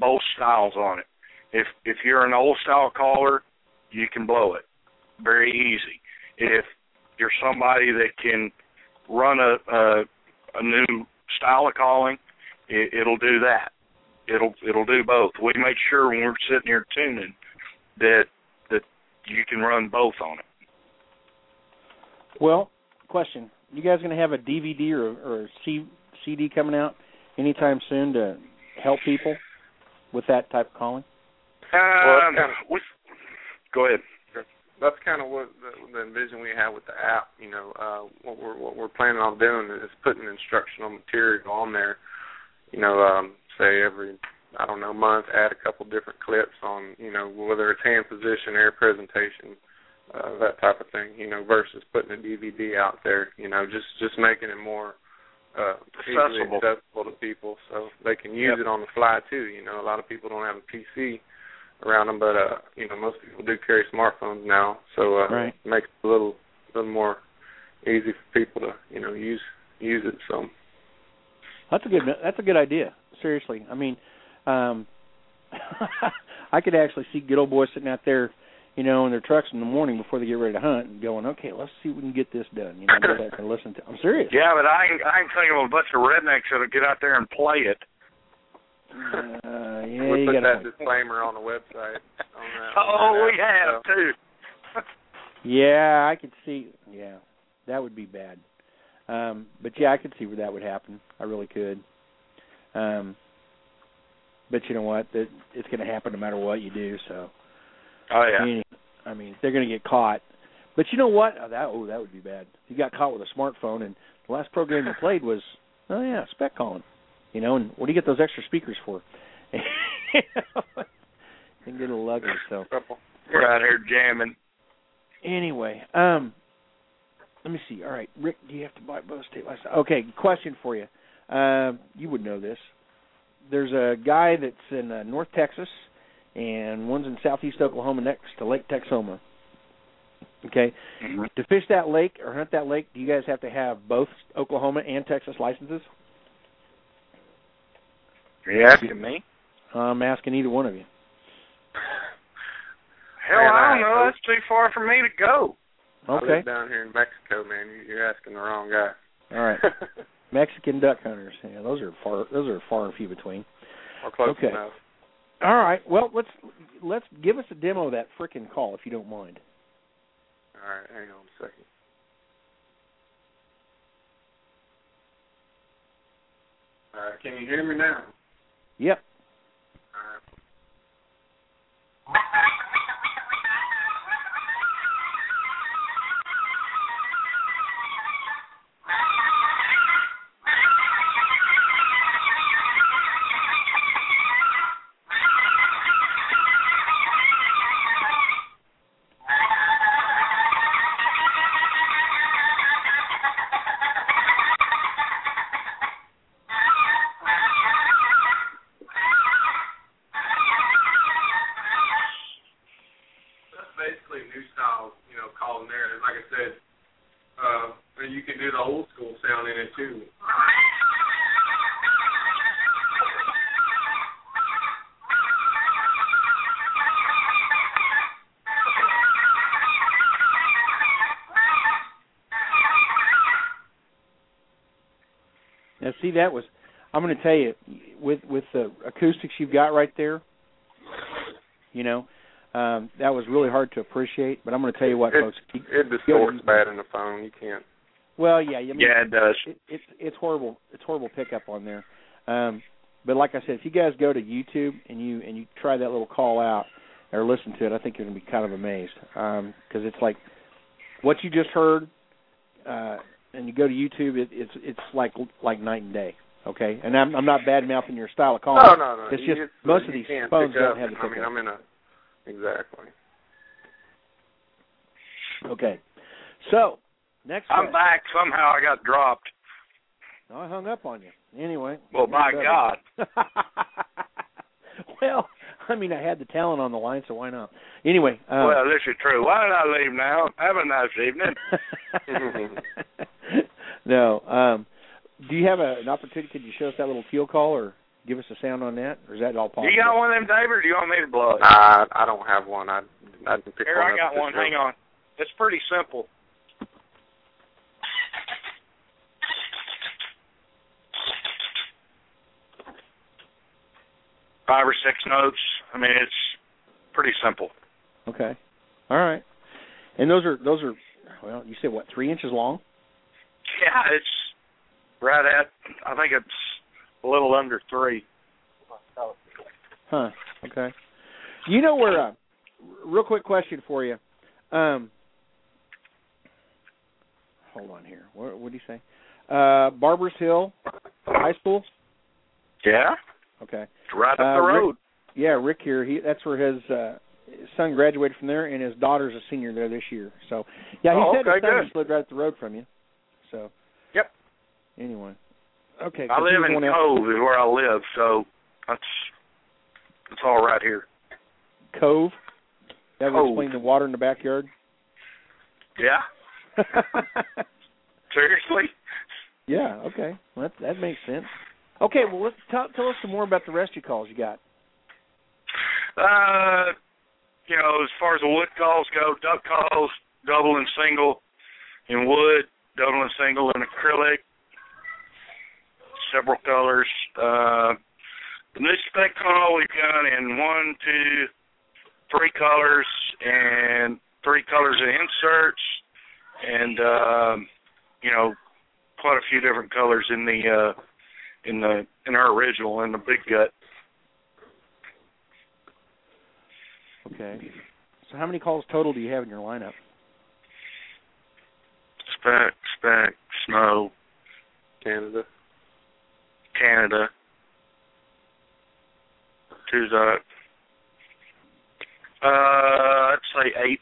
both styles on it. If if you're an old style caller, you can blow it very easy. If you're somebody that can run a a, a new style of calling, it, it'll do that. It'll it'll do both. We make sure when we're sitting here tuning that that you can run both on it. Well, question: You guys going to have a DVD or, or a C, CD coming out anytime soon to help people with that type of calling? Um, kinda- we, go ahead. That's kind of what the, the envision we have with the app. You know, uh, what we're what we're planning on doing is putting instructional material on there. You know, um, say every I don't know month, add a couple different clips on you know whether it's hand position, air presentation, uh, that type of thing, you know, versus putting a DVD out there, you know, just just making it more uh Accessible. accessible to people so they can use Yep. it on the fly too. You know, a lot of people don't have a PC around them, but uh, you know, most people do carry smartphones now, so uh Right. it makes it a little little more easy for people to, you know, use use it so That's a good. That's a good idea. Seriously, I mean, um, I could actually see good old boys sitting out there, you know, in their trucks in the morning before they get ready to hunt, and going, "Okay, let's see if we can get this done." You know, go back and listen to. I'm serious. Yeah, but I can, I can think of a bunch of rednecks that'll get out there and play it. Uh, yeah, we put that disclaimer on the website. On that, Oh, on that we have so. too. Yeah, I could see. Yeah, that would be bad. Um, but yeah, I could see where that would happen. I really could. Um, but you know what? That it's going to happen no matter what you do. So. Oh yeah. Any- I mean, they're going to get caught. But you know what? Oh, that oh, that would be bad. You got caught with a smartphone, and the last program you played was, oh yeah, spec calling. You know, and what do you get those extra speakers for? you and get a little ugly. So We're out here jamming. anyway, um, let me see. All right, Rick, do you have to buy both state license? Okay, question for you. Um, you would know this. There's a guy that's in uh, North Texas, and one's in Southeast Oklahoma next to Lake Texoma. Okay, Mm-hmm. to fish that lake or hunt that lake, do you guys have to have both Oklahoma and Texas licenses? Are you asking me? I'm asking either one of you. Hell, Man, I don't I- know. That's too far for me to go. I Okay, live down here in Mexico, man. You- You're asking the wrong guy. all right. Mexican duck hunters. Yeah, those are far. Those are far and few between. Or close Okay. enough. All right. Well, let's let's give us a demo of that frickin' call if you don't mind. All right, hang on a second. All right, can you hear me now? Yep. I said, uh, and you can do the old school sound in it too. Now, see, that was. I'm going to tell you, with with the acoustics you've got right there, you know, um, that was really hard to appreciate. But I'm going to tell you what, It- folks. keep- It distorts bad in the phone. You can't. Well, yeah, you mean, Yeah, it does. it, it's it's horrible. It's horrible pickup on there. Um, but like I said, if you guys go to YouTube and you and you try that little call out or listen to it, I think you're going to be kind of amazed because it's like what you just heard, uh, and you go to YouTube, it, it's it's like like night and day. Okay, and I'm I'm not bad mouthing your style of calling. No, no, no. It's just most of these phones don't have the I mean, pickup. I'm in a exactly. Okay, so next I'm question. back. Somehow I got dropped. No, I hung up on you. Anyway. Well, by better. God. well, I mean, I had the talent on the line, so why not? Anyway. Um, well, this is true. Why did I leave now? Have a nice evening. no. Um, do you have a, an opportunity? Could you show us that little teal call, or give us a sound on that, or is that all possible? Do you got one of them, David, or do you want me to blow it? I I don't have one. I I can pick Here, one I got one. Hang on. It's pretty simple. Five or six notes. I mean, it's pretty simple. Okay. All right. And those are those are well, you said what three inches long? Yeah, it's right at. I think it's a little under three. Huh. Okay. You know where? Uh, real quick question for you. Um, hold on here. What what do you say? Uh, Barbers Hill High School. Yeah, Okay. it's right up Uh, the Rick- road. Yeah, Rick here. He that's where his uh son graduated from there, and his daughter's a senior there this year. So, yeah, he Oh, said okay, his son good. just lived right up the road from you. So. Yep. Anyway. Okay. I live in else- Cove, is where I live, so that's it's all right here. Cove. That would explain the water in the backyard. Yeah, seriously. yeah. Okay. Well, that that makes sense. Okay. Well, let's tell tell us some more about the rescue calls you got. Uh, you know, as far as the wood calls go, duck calls, double and single in wood, double and single in acrylic, several colors. Uh, the new spec call we've got in one, two, three colors and three colors of inserts, and um, you know, quite a few different colors in the uh, in the in our original in the big gut. Okay. So how many calls total do you have in your lineup? Spec, spec, snow, Canada. Canada, two duck. Uh, I'd say eight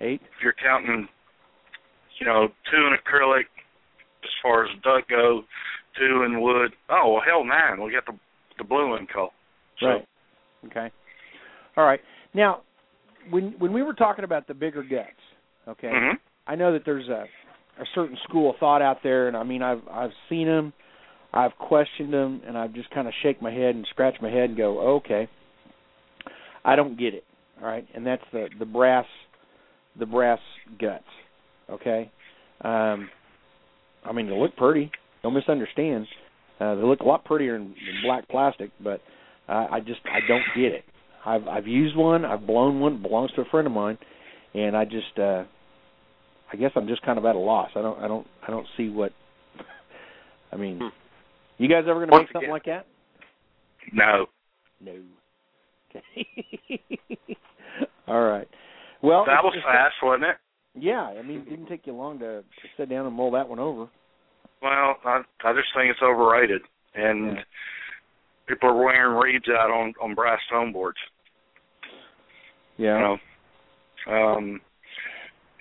Eight. if you're counting. You know, two in acrylic as far as duck go, two in wood. Oh well, hell, nine. We got the the Blue Wing call. So, Right. Okay. All right. Now, when when we were talking about the bigger guts, okay, mhm. I know that there's a a certain school of thought out there, and I mean I've I've seen them, I've questioned them, and I've just kind of shake my head and scratch my head and go, okay, I don't get it. All right, and that's the the brass the brass guts. Okay, um, I mean they look pretty. Don't misunderstand. Uh, they look a lot prettier in, in black plastic, but uh, I just I don't get it. I've I've used one. I've blown one. It belongs to a friend of mine, and I just uh, I guess I'm just kind of at a loss. I don't I don't I don't see what. I mean, Hmm. You guys ever going to make something again- like that? No. No. Okay. All right. Well, that was fast, wasn't it? Yeah, I mean, it didn't take you long to, to sit down and mull that one over. Well, I I just think it's overrated, and Yeah. people are wearing reeds out on on brass tone boards. Yeah. You know, um,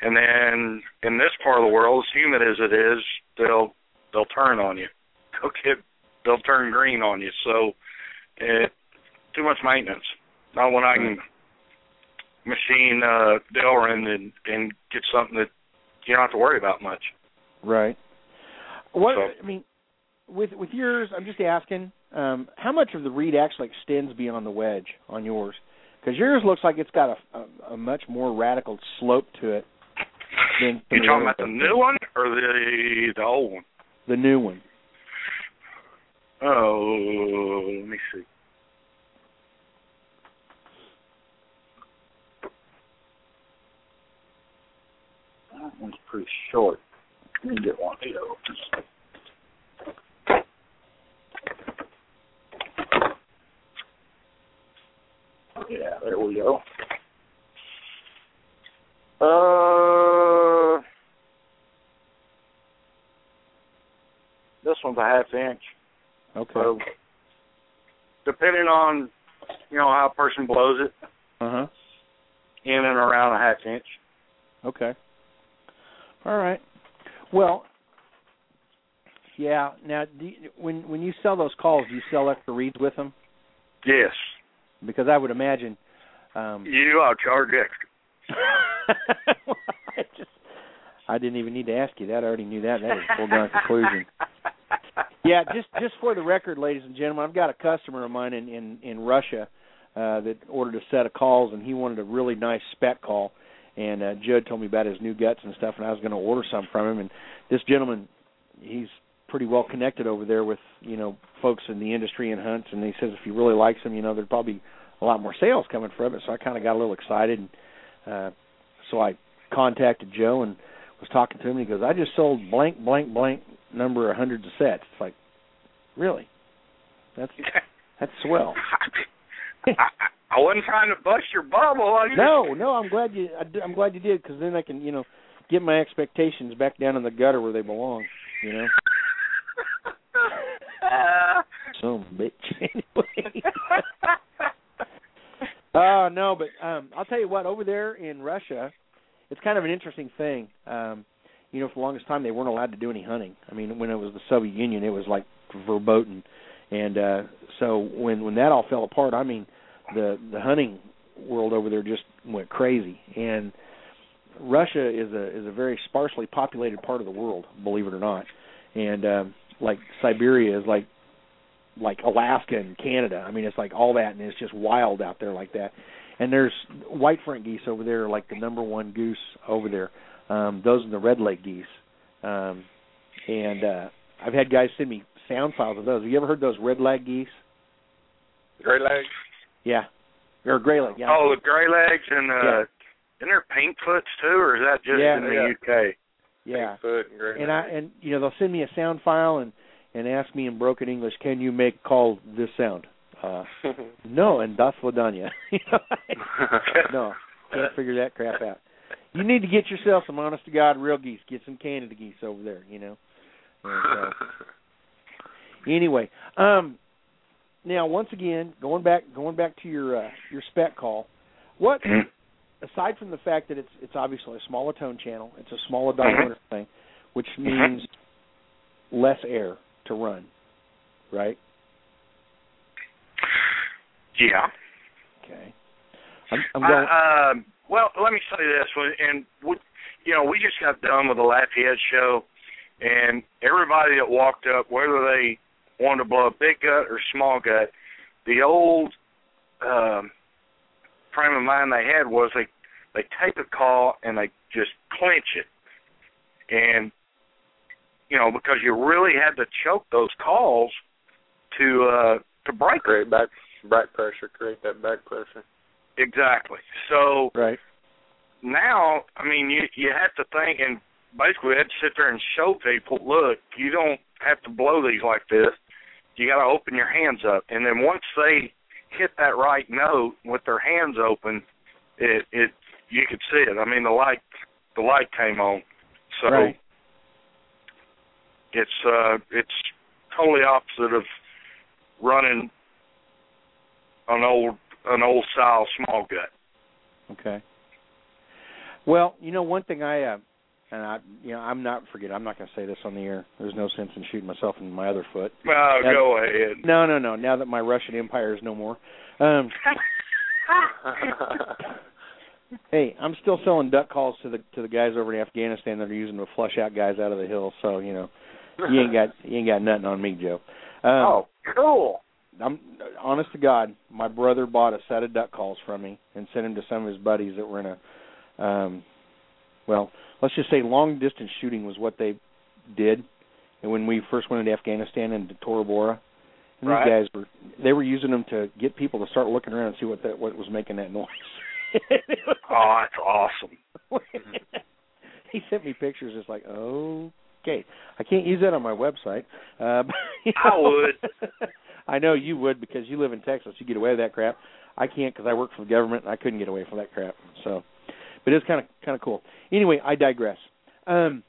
and then in this part of the world, as humid as it is, they'll they'll turn on you. They'll get they'll turn green on you. So, it too much maintenance. Not when I can machine uh Delrin and and get something that you don't have to worry about much. Right. What So- I mean, with with yours, I'm just asking, um, how much of the reed actually extends beyond the wedge on yours? Because yours looks like it's got a, a a much more radical slope to it than You talking about the new one or the the old one? the new one. Oh, let me see. That one's pretty short. Let me get one of those. Yeah, there we go. Uh, this one's a half inch. Okay. So, depending on, you know, how a person blows it, Uh huh. in and around a half inch. Okay. All right. Well, yeah. Now, do you, when when you sell those calls, do you sell extra reeds with them? Yes. Because I would imagine. Um, You, I'll charge extra. I just I didn't even need to ask you that. I already knew that. That was a foregone conclusion. Yeah, just just for the record, ladies and gentlemen, I've got a customer of mine in in in Russia uh that ordered a set of calls and he wanted a really nice spec call and uh Judd told me about his new guts and stuff and I was going to order some from him and this gentleman he's pretty well connected over there with, you know, folks in the industry and hunts and he says if he really likes them, you know, there'd probably a lot more sales coming from it. So I kind of got a little excited and uh so I contacted Joe and was talking to him. And he goes, "I just sold blank, blank, blank number of hundreds of sets." It's like, really? That's that's swell. I, I wasn't trying to bust your bubble. I just, No, no, I'm glad you. I, I'm glad you did because then I can, you know, get my expectations back down in the gutter where they belong. You know, some bitch. anyway. Oh uh, no, but um I'll tell you what, over there in Russia, it's kind of an interesting thing. Um you know, for the longest time they weren't allowed to do any hunting. I mean, when it was the Soviet Union, it was like verboten. And uh so when when that all fell apart, I mean, the the hunting world over there just went crazy. And Russia is a is a very sparsely populated part of the world, believe it or not. And um like Siberia is like like Alaska and Canada. I mean, it's like all that, and it's just wild out there like that. And there's white front geese over there, like the number one goose over there. Um, those are the red leg geese. Um, and uh, I've had guys send me sound files of those. Have you ever heard those red leg geese? Gray legs. Yeah, or gray leg. Yeah. Oh, the gray legs and uh, Yeah. isn't there pink foots too, or is that just Yeah, in the yeah. UK? yeah. Bigfoot and gray And I and you know they'll send me a sound file and and ask me in broken English, can you make call this sound? Uh, no, and das Vodanya. You no, can't figure that crap out. You need to get yourself some honest to God real geese. Get some Canada geese over there, you know. And, uh, anyway, um, now once again, going back going back to your uh, your spec call, what aside from the fact that it's it's obviously a smaller tone channel, it's a smaller diameter thing, which means less air to run, right? Yeah. Okay. I'm, I'm going. Um, well, let me say this, and we, you know, we just got done with the Lafayette show, and everybody that walked up, whether they wanted to blow a big gut or small gut, the old um, frame of mind they had was they they take a call and they just clinch it, and you know because you really had to choke those calls to uh to break create back back pressure, create that back pressure. Exactly. So right. now, I mean, you you have to think, and basically, had to sit there and show people, look, you don't have to blow these like this. You got to open your hands up, and then once they hit that right note with their hands open, it it you could see it. I mean, the light the light came on, so Right. it's uh it's totally opposite of running an old an old style small gut. Okay. Well, you know, one thing I uh, and I, you know, I'm not forget. I'm not going to say this on the air. There's no sense in shooting myself in my other foot. Well, That- go ahead. No, no, no. Now that my Russian empire is no more. Um, hey, I'm still selling duck calls to the to the guys over in Afghanistan that are using to flush out guys out of the hills. So you know, you ain't got you ain't got nothing on me, Joe. Um, oh, cool. I'm honest to God, my brother bought a set of duck calls from me and sent them to some of his buddies that were in a um well, let's just say long distance shooting was what they did. And when we first went into Afghanistan and to Tora Bora, and Right. these guys were they were using them to get people to start looking around and see what that what was making that noise. Oh, that's awesome. he sent me pictures. It's like, okay, I can't use that on my website. Uh, but, I know, would. I know you would because you live in Texas. You get away with that crap. I can't because I work for the government and I couldn't get away from that crap. So, but it's kind of kind of cool. Anyway, I digress. Um,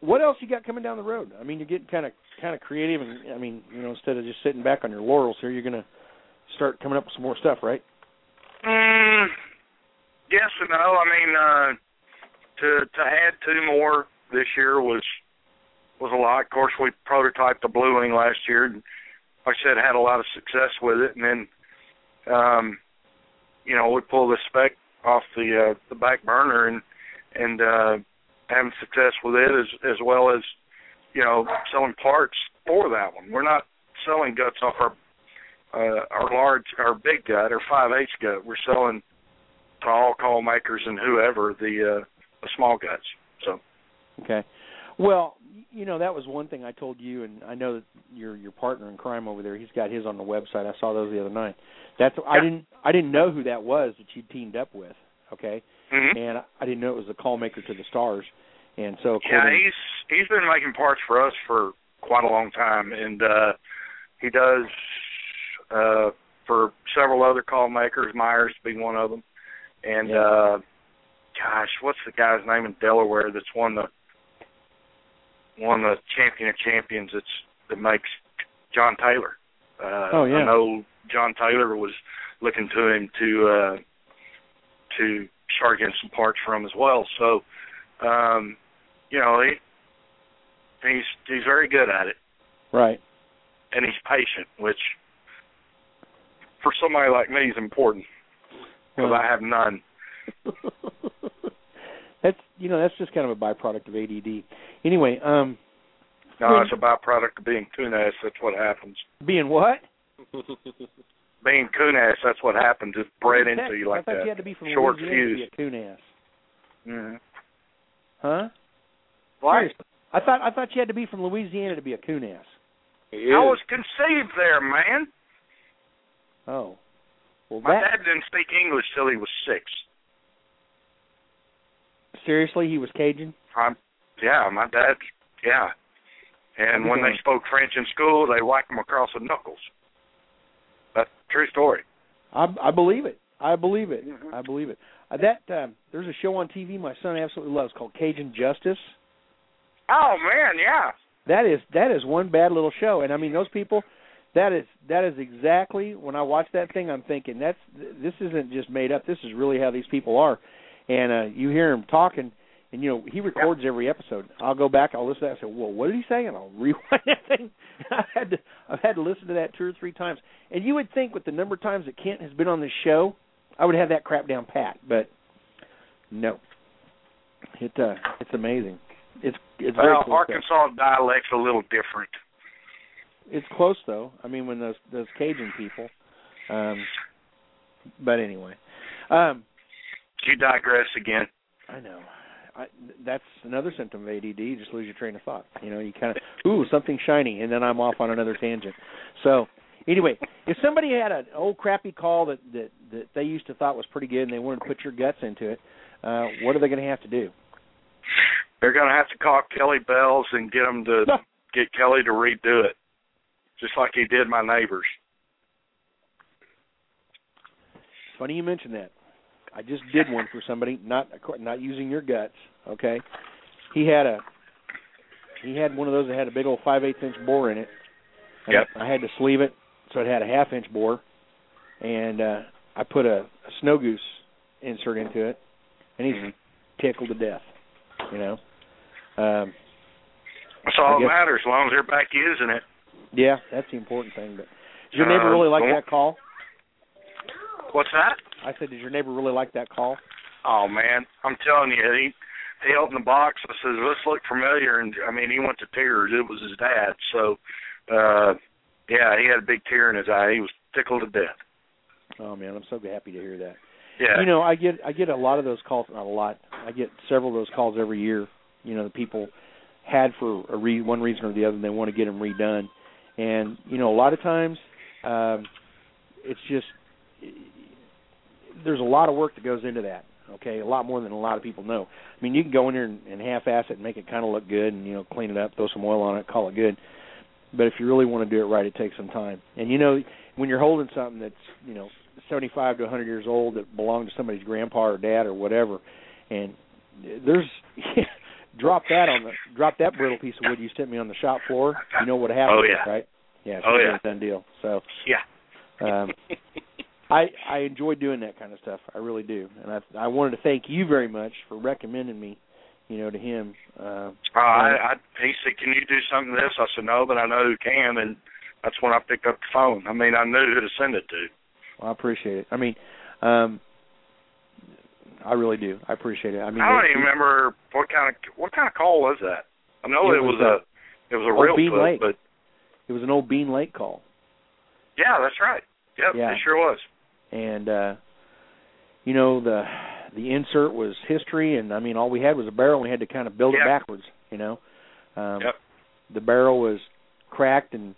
what else you got coming down the road? I mean, you're getting kind of kind of creative, and I mean, you know, instead of just sitting back on your laurels here, you're gonna start coming up with some more stuff, right? Mm, yes and no. I mean, uh, to to add two more this year was was a lot. Of course, we prototyped the Blue Wing last year, and like I said, had a lot of success with it. And then, um, you know, we pulled the spec off the uh, the back burner and and uh, having success with it as as well as you know selling parts for that one. We're not selling guts off our uh, our large, our big gut, our five H gut. We're selling to all call makers and whoever the uh, the small guts. So Okay. Well, you know that was one thing I told you, and I know that your your partner in crime over there. He's got his on the website. I saw those the other night. That's I didn't I didn't know who that was that you teamed up with. Okay, hmm and I didn't know it was the call maker to the stars. And so yeah, he's he's been making parts for us for quite a long time, and uh, he does uh, for several other call makers. Myers being one of them, and Yeah. uh, gosh, what's the guy's name in Delaware that's won the won the champion of champions? It's that makes John Taylor. Uh, Oh, yeah. I know John Taylor was looking to him to uh, to start getting some parts from as well. So, um, you know, he he's he's very good at it, Right. and he's patient, which for somebody like me is important because Well- I have none. that's you know that's just kind of a byproduct of ADD. Anyway, um, No, it's a byproduct of being coon-ass. That's what happens. being what? Being coon-ass, that's what happens. It's bred into you like I thought that. you had to be from Short Louisiana to be fuse. a coon ass. Mm-hmm. Huh? What? Seriously. I thought I thought you had to be from Louisiana to be a coon ass. I was conceived there, man. Oh. Well, My that dad didn't speak English till he was six. Seriously, he was Cajun. I'm, yeah, my dad, yeah. And when they spoke French in school, they whacked them across the knuckles. That's a true story. I I believe it. I believe it. Mhm. I believe it. Uh, that um, there's a show on TV my son absolutely loves called Cajun Justice. Oh man, yeah. That is that is one bad little show, and I mean those people. That is that is exactly when I watch that thing. I'm thinking that's this isn't just made up. This is really how these people are, and uh you hear him talking, and you know he records every episode. I'll go back, I'll listen to that. and say, "Well, what did he say?" And I'll rewind that thing. I've had to I've had to listen to that two or three times. And you would think with the number of times that Kent has been on this show, I would have that crap down pat, but no. It uh it's amazing. It's it's very Well, cool stuff. Arkansas dialect's a little different. It's close though. I mean, when those those Cajun people. Um, but anyway, um, You digress again. I know. I, that's another symptom of ADD. You just lose your train of thought. You know, you kind of ooh something shiny, and then I'm off on another tangent. So anyway, if somebody had an old crappy call that that that they used to thought was pretty good, and they wanted to put your guts into it, uh, what are they going to have to do? They're going to have to call Kelly Bells and get him to No. get Kelly to redo it, just like he did my neighbors. Funny you mentioned that. I just did one for somebody, not not using your guts. Okay, he had a he had one of those that had a big old five eighths inch bore in it. And Yep. I had to sleeve it, so it had a half inch bore, and uh I put a, a snow goose insert into it, and he's Mhm. tickled to death. You know. Um, That's all that matters, as long as they're back using it. yeah, that's the important thing. But does your neighbor Uh, really like that call? What's that? I said, does your neighbor really like that call? Oh man, I'm telling you, he he opened the box. I says, "This look familiar," and I mean, he went to tears. It was his dad. So, uh, yeah, he had a big tear in his eye. He was tickled to death. Oh man, I'm so happy to hear that. Yeah, You know, I get I get a lot of those calls. Not a lot. I get several of those calls every year. You know, the people had for a re- one reason or the other, and they want to get them redone. And you know, a lot of times, um, it's just there's a lot of work that goes into that. Okay, a lot more than a lot of people know. I mean, you can go in there and, and half-ass it and make it kind of look good, and you know, clean it up, throw some oil on it, call it good. But if you really want to do it right, it takes some time. And you know, when you're holding something that's you know 75 to 100 years old that belonged to somebody's grandpa or dad or whatever, and there's drop that on the drop that brittle piece of wood you sent me on the shop floor. You know what happened, Oh, yeah. right? Yeah, Oh, yeah. a done deal. So yeah. um, I I enjoy doing that kind of stuff. I really do, and I I wanted to thank you very much for recommending me, you know, to him. Uh, Uh, I, I he said, "Can you do something this?" I said, "No, but I know who can," and that's when I picked up the phone. I mean, I knew who to send it to. Well, I appreciate it. I mean, um, I really do. I appreciate it. I mean, I don't they- even remember what kind of what kind of call was that. I know It it, was, was, a it was a real Bean foot, Lake. but it was an old Bean Lake call, yeah, that's right. Yep, Yeah. it sure was. And uh, you know the the insert was history, and I mean, all we had was a barrel, and we had to kind of build it backwards. You know, um, Yep. the barrel was cracked and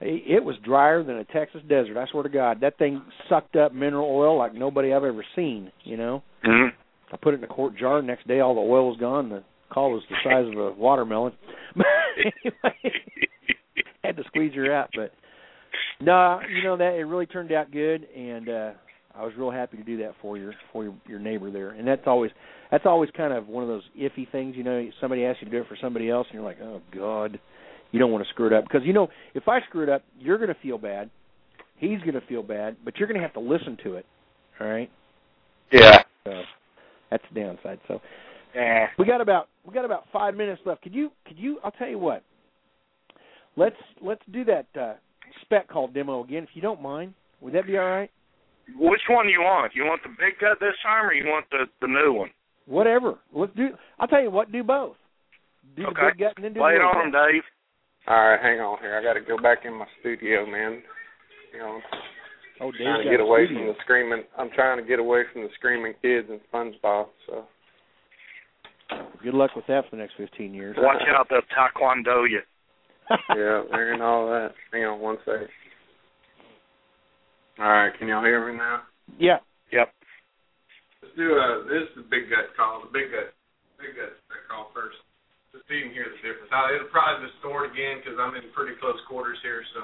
it it was drier than a Texas desert. I swear to God, that thing sucked up mineral oil like nobody I've ever seen. You know, Mm-hmm. I put it in a quart jar. Next day, all the oil was gone. The call was the size of a watermelon. But anyway, had to squeeze her out. But no, you know that it really turned out good, and uh I was real happy to do that for your for your, your neighbor there. And that's always that's always kind of one of those iffy things. You know, somebody asks you to do it for somebody else, and you're like, oh God, you don't want to screw it up because you know if I screw it up, you're going to feel bad. He's going to feel bad, but you're going to have to listen to it. All right. Yeah. So that's the downside. So we got about we got about five minutes left. Could you could you? I'll tell you what. Let's let's do that uh, spec call demo again, if you don't mind. Would that be all right? Which one do you want? You want the big gut this time, or you want the the new one? Whatever. Let's do. I'll tell you what. Do both. Do the Okay. big gut and then do Lay the it little on gut. Dave. All right, hang on here. I got to go back in my studio, man. You know, Oh, trying to get away studio. from the screaming. I'm trying to get away from the screaming kids and SpongeBob. So Good luck with that for the next 15 years. Watch out, they'll taekwondo you. Yeah, they're and all that. Hang on one second. All right, can y'all hear me now? yeah. Yep. Let's do a. This is the big gut call. The big gut, big gut call first. Just so you can hear the difference. I, it'll probably distort again because I'm in pretty close quarters here. So.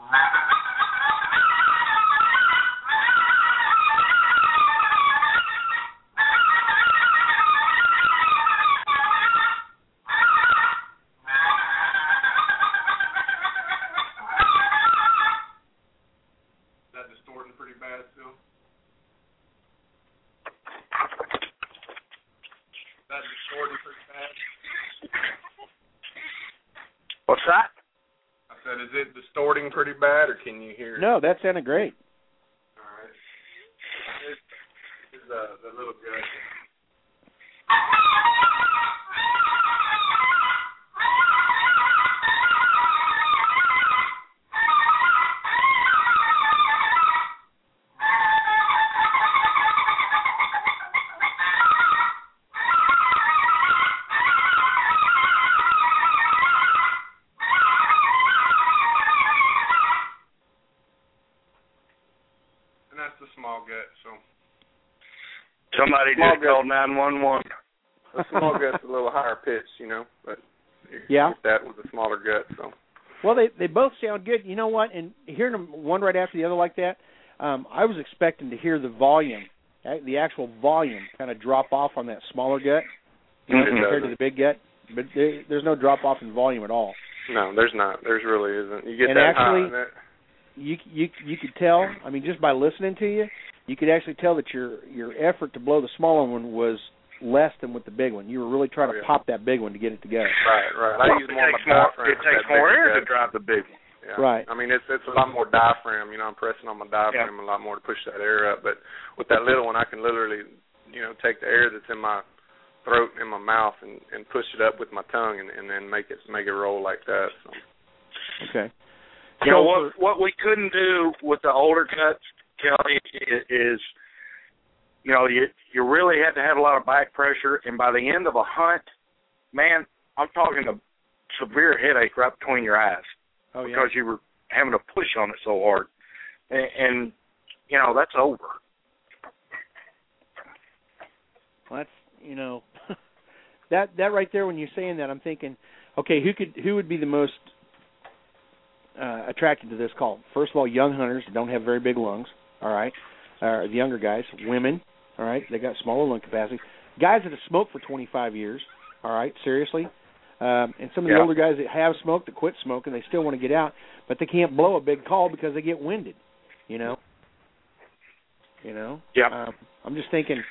pretty bad, or can you hear? No, that sounded great. Somebody Small just gut. called nine one one. the small gut's a little higher pitched, you know, but you Yeah. that with the smaller gut. So Well, they they both sound good. You know what? And hearing them one right after the other like that, um, I was expecting to hear the volume, uh, the actual volume, kind of drop off on that smaller gut you know, Mhm. compared to the big gut. But there, there's no drop off in volume at all. no, there's not. There's really isn't. You get And that actually- high. and That, You you you could tell. I mean, just by listening to you, you could actually tell that your your effort to blow the smaller one was less than with the big one. You were really trying Oh, to yeah. pop that big one to get it to go. right, right. I Well, use it more of my takes more. It takes more air to drive the big one. Yeah. Right. I mean, it's it's a lot more diaphragm. You know, I'm pressing on my diaphragm a lot more to push that air up. But with that little one, I can literally, you know, take the air that's in my throat and my mouth and and push it up with my tongue and and then make it make it roll like that. So. Okay. You know So what? What we couldn't do with the older guts, Kelly, is you know you you really had to have a lot of back pressure, and by the end of a hunt, man, I'm talking a severe headache right between your eyes Oh yeah. because you were having to push on it so hard, and, and you know that's over. Well, that's you know that that right there when you're saying that I'm thinking, okay, who could who would be the most uh, attracted to this call? First of all, young hunters don't have very big lungs. All right, uh, the younger guys, women. All right, they got smaller lung capacity. Guys that have smoked for 25 years. All right, seriously. Um, and some of the Yeah. older guys that have smoked, that quit smoking, they still want to get out, but they can't blow a big call because they get winded. You know. You know. Yeah. Um, I'm just thinking,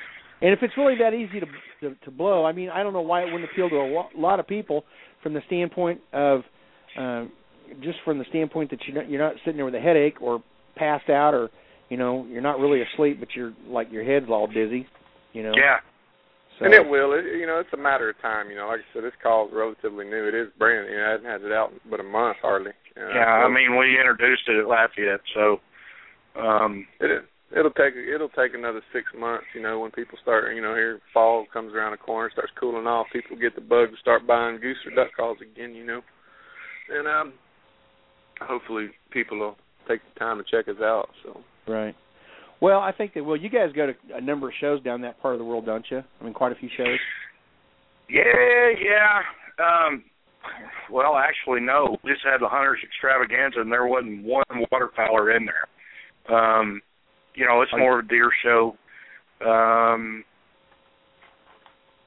and if it's really that easy to, to to blow, I mean, I don't know why it wouldn't appeal to a lo- lot of people from the standpoint of uh, just from the standpoint that you're not you're not sitting there with a headache or passed out or you know you're not really asleep, but you're like your head's all dizzy. You know. Yeah. So, And it will. It, you know, it's a matter of time. You know, like I said, this call is relatively new. It is brand. You know, I haven't had it out but a month hardly. You know, Yeah, I so mean we introduced it at Lafayette, so um it it'll take it'll take another six months. You know, when people start, you know, here fall comes around the corner, starts cooling off, people get the bug to start buying goose or duck calls again. You know, and um, hopefully people will take the time to check us out. So Right. Well, I think that well, you guys go to a number of shows down that part of the world, don't you? I mean, quite a few shows. Yeah, yeah. Um well actually no. We just had the hunters extravaganza and there wasn't one waterfowler in there. Um you know, it's more of a deer show. Um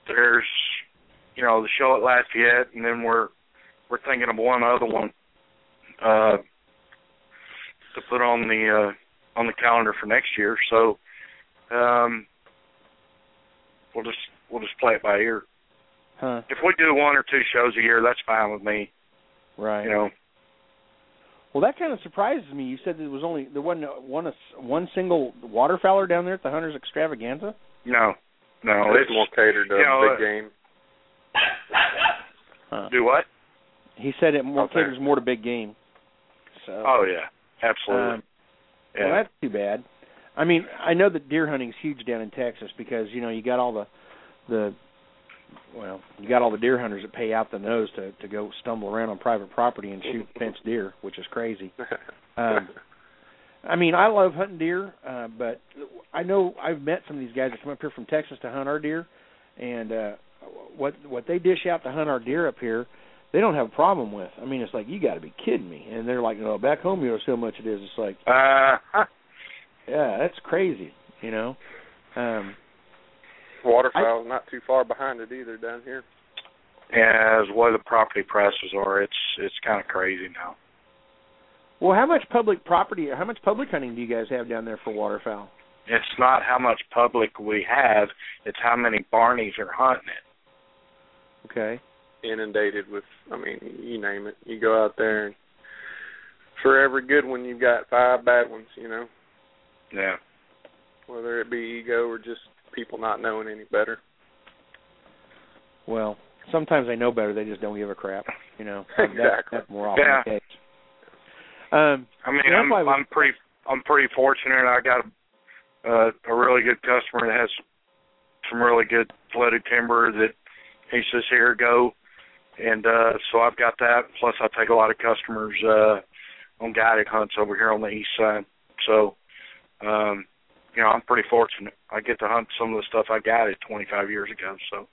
there's you know, the show at Lafayette and then we're we're thinking of one other one. Uh to put on the uh, on the calendar for next year. So um, we'll just we'll just play it by ear. Huh. If we do one or two shows a year, that's fine with me. Right. You know. Well, that kind of surprises me. You said there was only there wasn't one one single waterfowler down there at the Hunters Extravaganza. No, no, it's, it's more catered to you know, big uh, game. Huh. Do what? He said it more Okay. caters more to big game. So. Oh yeah, absolutely. Um, yeah. Well, that's too bad. I mean, I know that deer hunting's huge down in Texas because you know you got all the the well, you got all the deer hunters that pay out the nose to to go stumble around on private property and shoot fenced deer, which is crazy. Um, I mean, I love hunting deer, uh, but I know I've met some of these guys that come up here from Texas to hunt our deer, and uh, what what they dish out to hunt our deer up here, they don't have a problem with. I mean, it's like you got to be kidding me, and they're like, no, back home you know so much it is. It's like, uh, huh. yeah, that's crazy, you know. Um, Waterfowl's not too far behind it either down here. as what the property prices are, it's it's kind of crazy now. well, how much public property, how much public hunting do you guys have down there for waterfowl? It's not how much public we have; it's how many Barneys are hunting it. Okay. Inundated with, I mean, you name it. You go out there and for every good one, you've got five bad ones. You know, Yeah. whether it be ego or just people not knowing any better. Well, sometimes they know better; they just don't give a crap. You know, Exactly. that's more often Yeah. the case. Um, I mean, Yeah, I'm that's why we- I'm pretty I'm pretty fortunate. I got a uh, a really good customer that has some really good flooded timber that he says here go, and uh, so I've got that. Plus, I take a lot of customers uh, on guided hunts over here on the east side. So, um, you know, I'm pretty fortunate. I get to hunt some of the stuff I guided 25 years ago. So,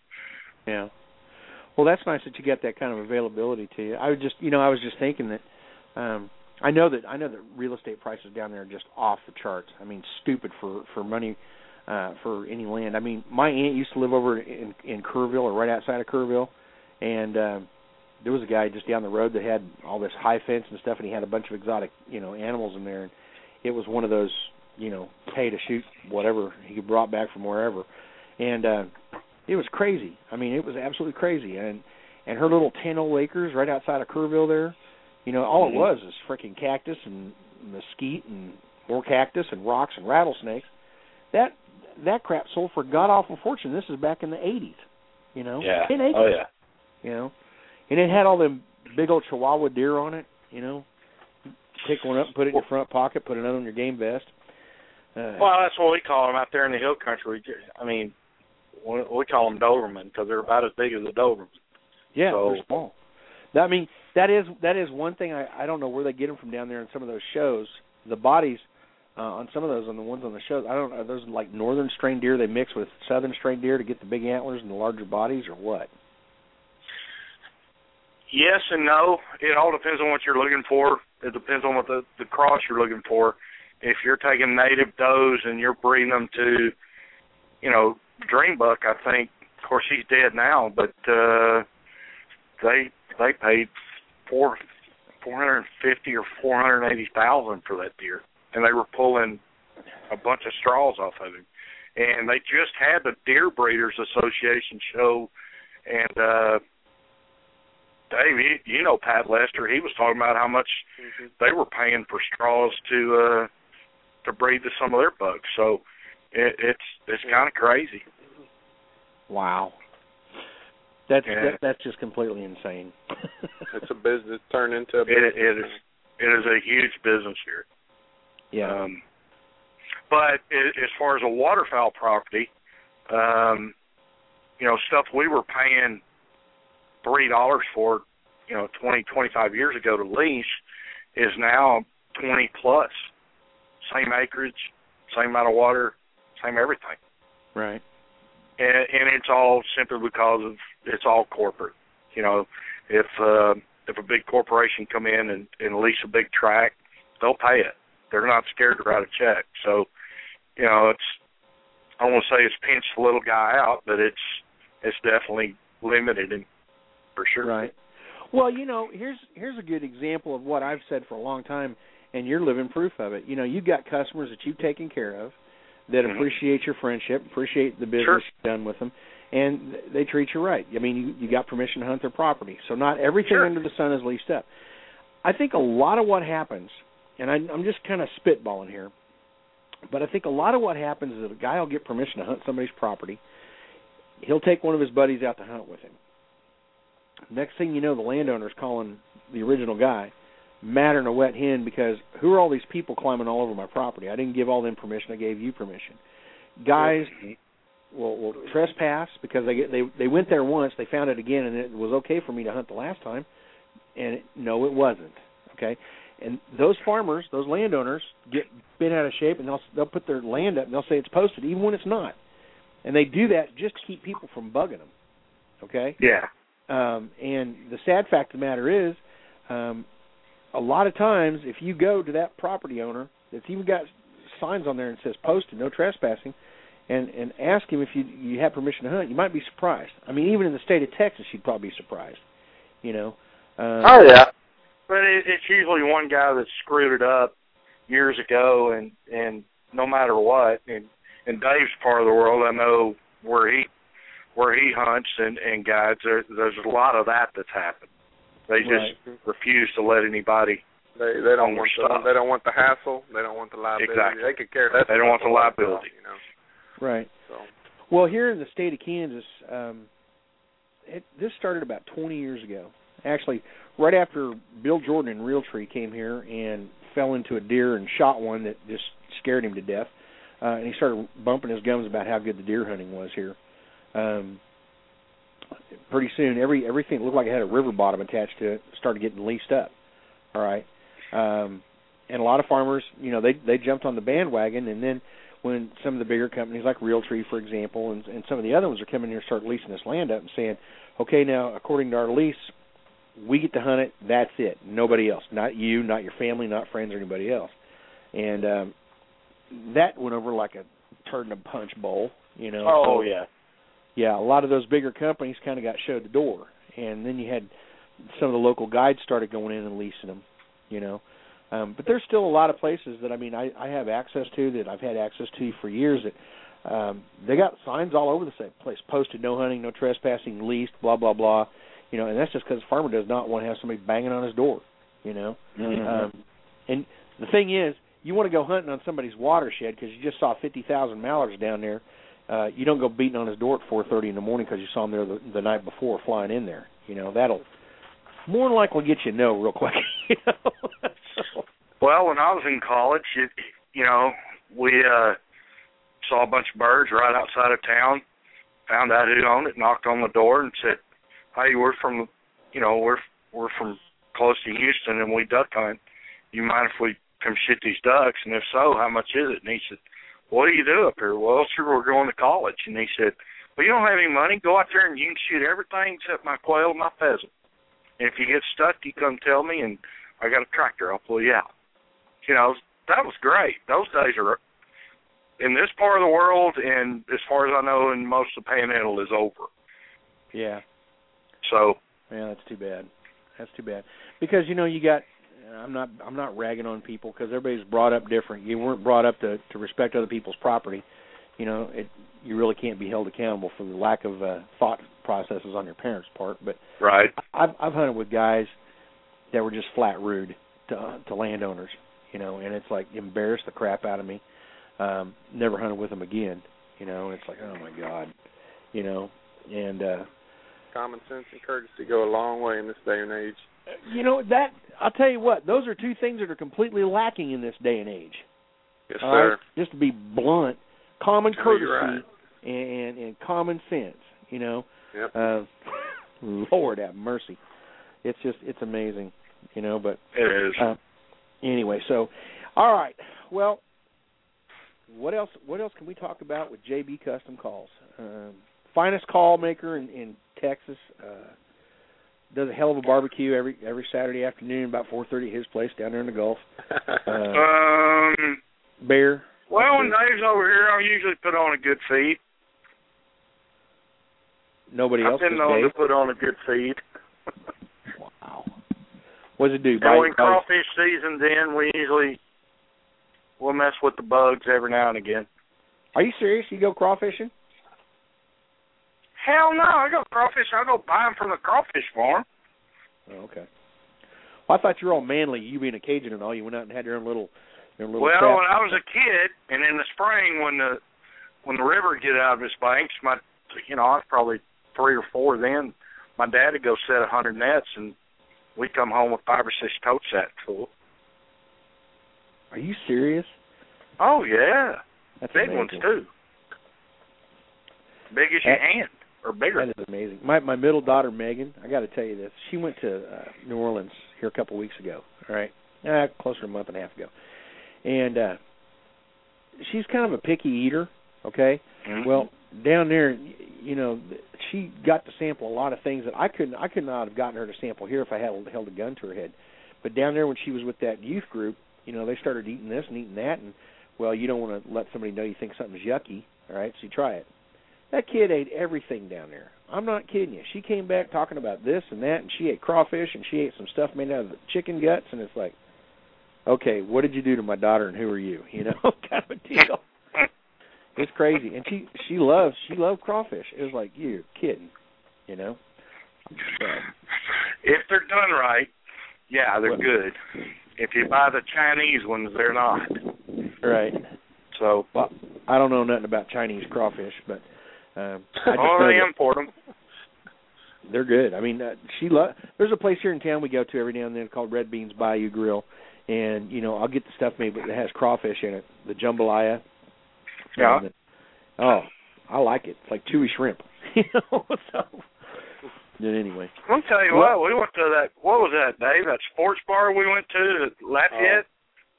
Yeah. Well, that's nice that you get that kind of availability to you. I was just, you know, I was just thinking that um I know that I know that real estate prices down there are just off the charts. I mean, stupid for for money uh for any land. I mean, my aunt used to live over in in Kerrville or right outside of Kerrville and um there was a guy just down the road that had all this high fence and stuff and he had a bunch of exotic, you know, animals in there and it was one of those, you know, pay to shoot whatever he brought back from wherever. And uh it was crazy. I mean, it was absolutely crazy. And and her little ten old acres right outside of Kerrville there, you know, all it was is freaking cactus and mesquite and more cactus and rocks and rattlesnakes. That that crap sold for god awful fortune. This is back in the eighties. You know, yeah. ten acres. Oh yeah. You know, and it had all them big old Chihuahua deer on it. You know, pick one up, put it in your front pocket, put another in your game vest. Uh, Well, that's what we call them out there in the hill country. I mean, we we call them Doberman because they're about as big as a Doberman. Yeah, So- they're small. I mean, that is that is one thing I I don't know where they get them from down there in some of those shows. The bodies uh, on some of those on the ones on the shows, I don't know. Are those like northern strain deer they mix with southern strain deer to get the big antlers and the larger bodies, or what? Yes and no. It all depends on what you're looking for. It depends on what the the cross you're looking for. If you're taking native does and you're breeding them to, you know, Dream Buck, I think. Of course, he's dead now, but uh they they paid four four hundred fifty or four hundred eighty thousand for that deer, and they were pulling a bunch of straws off of him. And they just had the Deer Breeders Association show, and uh Dave, you, you know Pat Lester. He was talking about how much Mm-hmm. they were paying for straws to uh to breed to some of their bucks. So it, it's it's kind of crazy. Wow, that's Yeah. that, that's just completely insane. It's a business turned into a It, it is it is a huge business here. yeah. Um, but a- as far as a waterfowl property, um, you know, stuff we were paying three dollars for, you know, twenty twenty five years ago to lease, is now twenty plus. Same acreage, same amount of water, same everything, right. and, and it's all simply because of it's all corporate. You know, if uh, if a big corporation come in and, and lease a big tract, they'll pay it. They're not scared to write a check. So, you know, it's I don't want to say it's pinched the little guy out, but it's it's definitely limited him for sure. Right. Well, you know, here's here's a good example of what I've said for a long time, and you're living proof of it. You know, you've got customers that you've taken care of that Mhm. appreciate your friendship, appreciate the business Sure. you've done with them, and they treat you right. I mean, you you got permission to hunt their property, so not everything Sure. under the sun is leased up. I think a lot of what happens, and I, I'm just kind of spitballing here, but I think a lot of what happens is that a guy will get permission to hunt somebody's property. He'll take one of his buddies out to hunt with him. Next thing you know, the landowner's calling the original guy mad and a wet hen because who are all these people climbing all over my property? I didn't give all them permission. I gave you permission. Guys will, will trespass because they get they they went there once. They found it again, and it was okay for me to hunt the last time. And it, no, it wasn't. Okay, and those farmers, those landowners, get bent out of shape, and they'll they'll put their land up and they'll say it's posted, even when it's not. And they do that just to keep people from bugging them. Okay. Yeah. Um, and the sad fact of the matter is, um, a lot of times, if you go to that property owner that's even got signs on there and says posted, no trespassing, and and ask him if you you have permission to hunt, you might be surprised. I mean, even in the state of Texas, you'd probably be surprised. You know. Um, Oh yeah. But it, it's usually one guy that screwed it up years ago, and and no matter what, and in Dave's part of the world, I know where he where he hunts and and guides. There, there's a lot of that that's happened. They just Right. refuse to let anybody. They they don't want the, they don't want the hassle. They don't want the liability. Exactly. They could care less. They don't want the liability. You know. Right. So Well, here in the state of Kansas, um, it, this started about 20 years ago. Actually, right after Bill Jordan in Realtree came here and fell into a deer and shot one that just scared him to death, uh, and he started bumping his gums about how good the deer hunting was here. Um, pretty soon, every everything looked like it had a river bottom attached to it started getting leased up. All right, um, and a lot of farmers, you know, they they jumped on the bandwagon, and then when some of the bigger companies like Realtree, for example, and, and some of the other ones are coming here and start leasing this land up and saying, okay, now according to our lease, we get to hunt it. That's it. Nobody else. Not you. Not your family. Not friends or anybody else. And um, that went over like a turd in a punch bowl. You know. Oh So, yeah. Yeah, a lot of those bigger companies kind of got showed the door, and then you had some of the local guides started going in and leasing them, you know. Um, but there's still a lot of places that I mean I, I have access to that I've had access to for years that um, they got signs all over the same place posted no hunting, no trespassing, leased, blah blah blah, you know, and that's just because the farmer does not want to have somebody banging on his door, you know. Mhm. Um, and the thing is, you want to go hunting on somebody's watershed because you just saw fifty thousand mallards down there. Uh, you don't go beating on his door at four thirty in the morning because you saw him there the, the night before flying in there. You know that'll more than likely get you no real quick. You know. so, Well, when I was in college, it, you know, we uh saw a bunch of birds right outside of town. Found out who owned it, knocked on the door, and said, "Hey, we're from, you know, we're we're from close to Houston, and we duck hunt. You mind if we come shoot these ducks? And if so, how much is it?" And he said, "What do you do up here?" Well, sure, we're going to college. And he said, "Well, you don't have any money. Go out there and you can shoot everything except my quail and my pheasant. And if you get stuck, you come tell me, and I got a tractor. I'll pull you out." you know, that was great. Those days are in this part of the world, and as far as I know, in most of the Panhandle is over. yeah, So yeah, that's too bad. That's too bad because you know you got. I'm not. I'm not ragging on people because everybody's brought up different. You weren't brought up to to respect other people's property. You know, it. You really can't be held accountable for the lack of uh, thought processes on your parents' part. But right, I've I've hunted with guys that were just flat rude to to landowners, you know, and it's like embarrassed the crap out of me. Um, never hunted with them again, you know. And it's like, oh my god, you know, and uh, common sense and courtesy go a long way in this day and age. You know that I'll tell you what, those are two things that are completely lacking in this day and age. Yes, sir. right? Just to be blunt, common courtesy right. and, and common sense, you know. Yep. Uh, Lord have mercy. It's just it's amazing, you know. But it is. uh, anyway, so all right. Well, what else? What else can we talk about with JB Custom Calls? Um, finest call maker in, in Texas. Uh, does a hell of a barbecue every every Saturday afternoon about four thirty at his place down there in the Gulf. Uh, um. bear. Well, when Dave's over here, I usually put on a good feed. Nobody I've else been does known to put on a good feed. Wow. What does it do? And Bite- when bite- crawfish season's in, we usually we'll mess with the bugs every now and again. Are you serious? You go crawfishing? Hell no, I go crawfish. I go buy them from the crawfish farm. Oh, okay. Well, I thought you were all manly. You being a Cajun and all, you went out and had your own little, your own little. Well, trap. when I was a kid, and in the spring when the when the river would get out of its banks, my you know I was probably three or four then. My dad would go set a hundred nets, and we'd come home with five or six tote sacks full. Are you serious? Oh yeah, That's big amazing. ones too. Big as your hand or bigger. That is amazing. My my middle daughter Megan, I got to tell you this. She went to uh, New Orleans here a couple weeks ago. All right, uh, closer to a month and a half ago, and uh she's kind of a picky eater. Okay, Mhm. well down there, you know, she got to sample a lot of things that I couldn't. I could not have gotten her to sample here if I had held a gun to her head. But down there, when she was with that youth group, you know, they started eating this and eating that, and well, you don't want to let somebody know you think something's yucky. All right, so you try it. That kid ate everything down there. I'm not kidding you. She came back talking about this and that, and she ate crawfish and she ate some stuff made out of chicken guts, and it's like, okay, what did you do to my daughter, and who are you? You know, kind of a deal. It's crazy, and she she loves she loved crawfish. It was like you're kidding, you know. So, If they're done right, yeah, they're Well- good. If you buy the Chinese ones, they're not. right. So, Well, I don't know nothing about Chinese crawfish, but um, I just oh, know they import them. they're good. I mean, uh, she lo- there's a place here in town we go to every now and then called Red Beans Bayou Grill, and you know I'll get the stuff made that has crawfish in it, the jambalaya. Yeah. And, oh, I like it. It's like chewy shrimp. you know, so. But anyway, I'll tell you Well- what, we went to that. What was that, Dave? That sports bar we went to at Lafayette.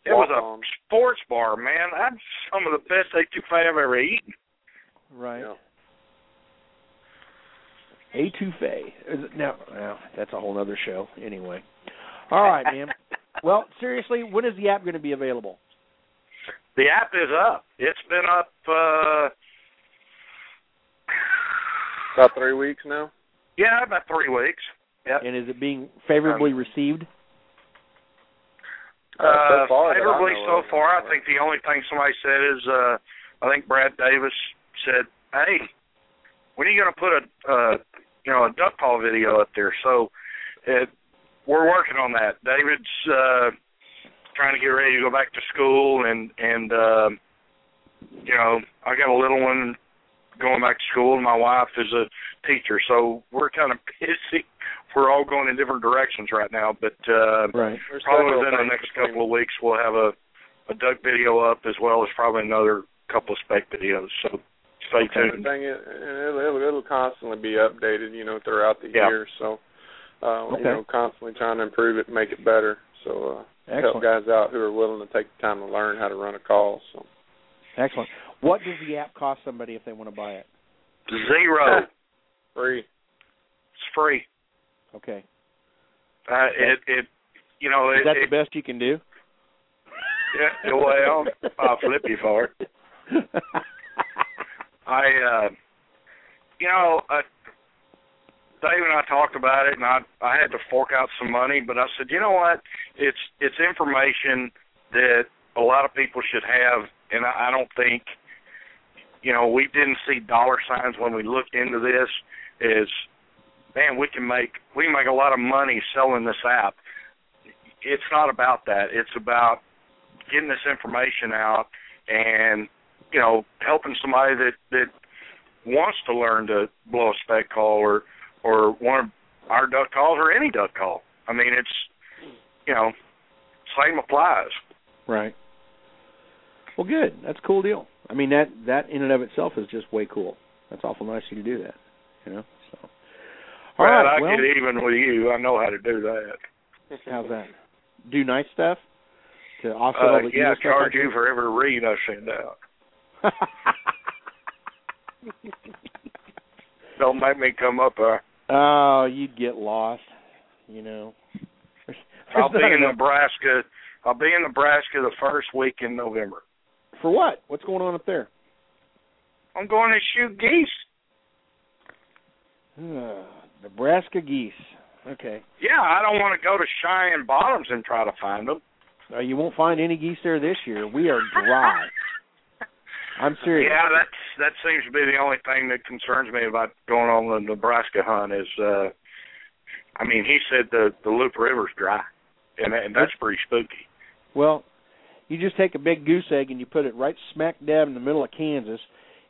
it was a sports bar, man. That's some of the best etouffee I've ever eaten. right. Yeah. Etouffee. Is it- Now, well, that's a whole other show. Anyway. All right, man. Well, seriously, when is the app going to be available? The app is up. It's been up. uh About three weeks now. Yeah, about three weeks. Yep. And is it being favorably received? Uh, so Uh, far, favorably so far. I think the only thing somebody said is, uh I think Brad Davis said, "Hey, when are you going to put a, uh, you know, a duck call video up there?" So, it, we're working on that. David's uh trying to get ready to go back to school, and and um, you know, I got a little one going back to school, and my wife is a teacher, so we're kind of busy. We're all going in different directions right now, but. uh Right. There's Probably within the next couple of weeks, we'll have a a duck video up as well as probably another couple of speck videos. So stay The tuned. thing it'll, it'll, it'll constantly be updated, you know, throughout the Yeah. year. So, uh, Okay. you know, constantly trying to improve it, and make it better. So, uh, help Excellent. guys out who are willing to take the time to learn how to run a call. So, Excellent. What does the app cost somebody if they want to buy it? Zero. free. It's free. Okay. Uh, it it you know Is it, that it the best you can do? yeah, well I'll flip you for it. I uh you know uh, Dave and I talked about it, and I I had to fork out some money, but I said, you know what? It's it's information that a lot of people should have, and I, I don't think, you know, we didn't see dollar signs when we looked into this. Is man, we can make we can make a lot of money selling this app. It's not about that. It's about getting this information out and you know helping somebody that that wants to learn to blow a speck call or or one of our duck calls or any duck call. I mean, it's you know, same applies. Right. Well, good. That's a cool deal. I mean that that in and of itself is just way cool. That's awful nice of you to do that. You know. So. All Brad, right. I well, get even with you. I know how to do that. how's that? Do nice stuff to offset Uh, all the yeah, stuff charge you for every read I send out. Do? Don't make me come up there. oh, you'd get lost. You know. There's- I'll be in enough- Nebraska. I'll be in Nebraska the first week in November. For what? What's going on up there? I'm going to shoot geese. Uh, Nebraska geese. Okay. Yeah, I don't want to go to Cheyenne Bottoms and try to find them. Uh, you won't find any geese there this year. We are dry. I'm serious. Yeah, that's that seems to be the only thing that concerns me about going on the Nebraska hunt is uh I mean, he said the the Loup River's dry. And, and that's pretty spooky. Well, you just take a big goose egg and you put it right smack dab in the middle of Kansas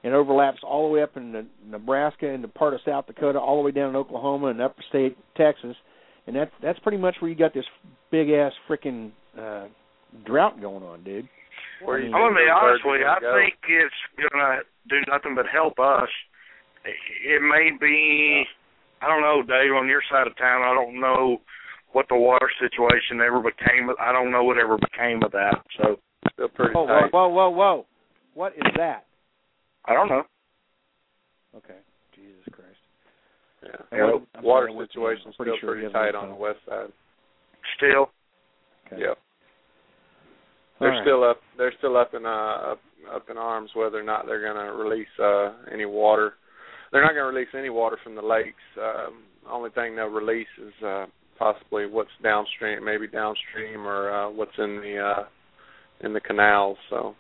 and overlaps all the way up in Nebraska and the part of South Dakota, all the way down in Oklahoma and upper state Texas, and that's that's pretty much where you got this big ass freaking uh, drought going on, dude. Where I you mean- I'm gonna be think honest with you. I go? think it's gonna do nothing but help us. It may be, I don't know, Dave, on your side of town. I don't know what the water situation ever became. I don't know what ever became of that. So still pretty Whoa, whoa, tight. whoa, whoa, whoa! What is that? I don't know. Okay, Jesus Christ. Yeah. Yeah, Wa- water sorry, what's situation's I'm pretty still sure pretty tight on the west side. Still, Okay. Yep. They're right. still up. They're still up in uh up, up in arms whether or not they're going to release uh any water. They're not going to release any water from the lakes. Um, only thing they'll release is uh possibly what's downstream, maybe downstream, or uh what's in the uh in the canals. So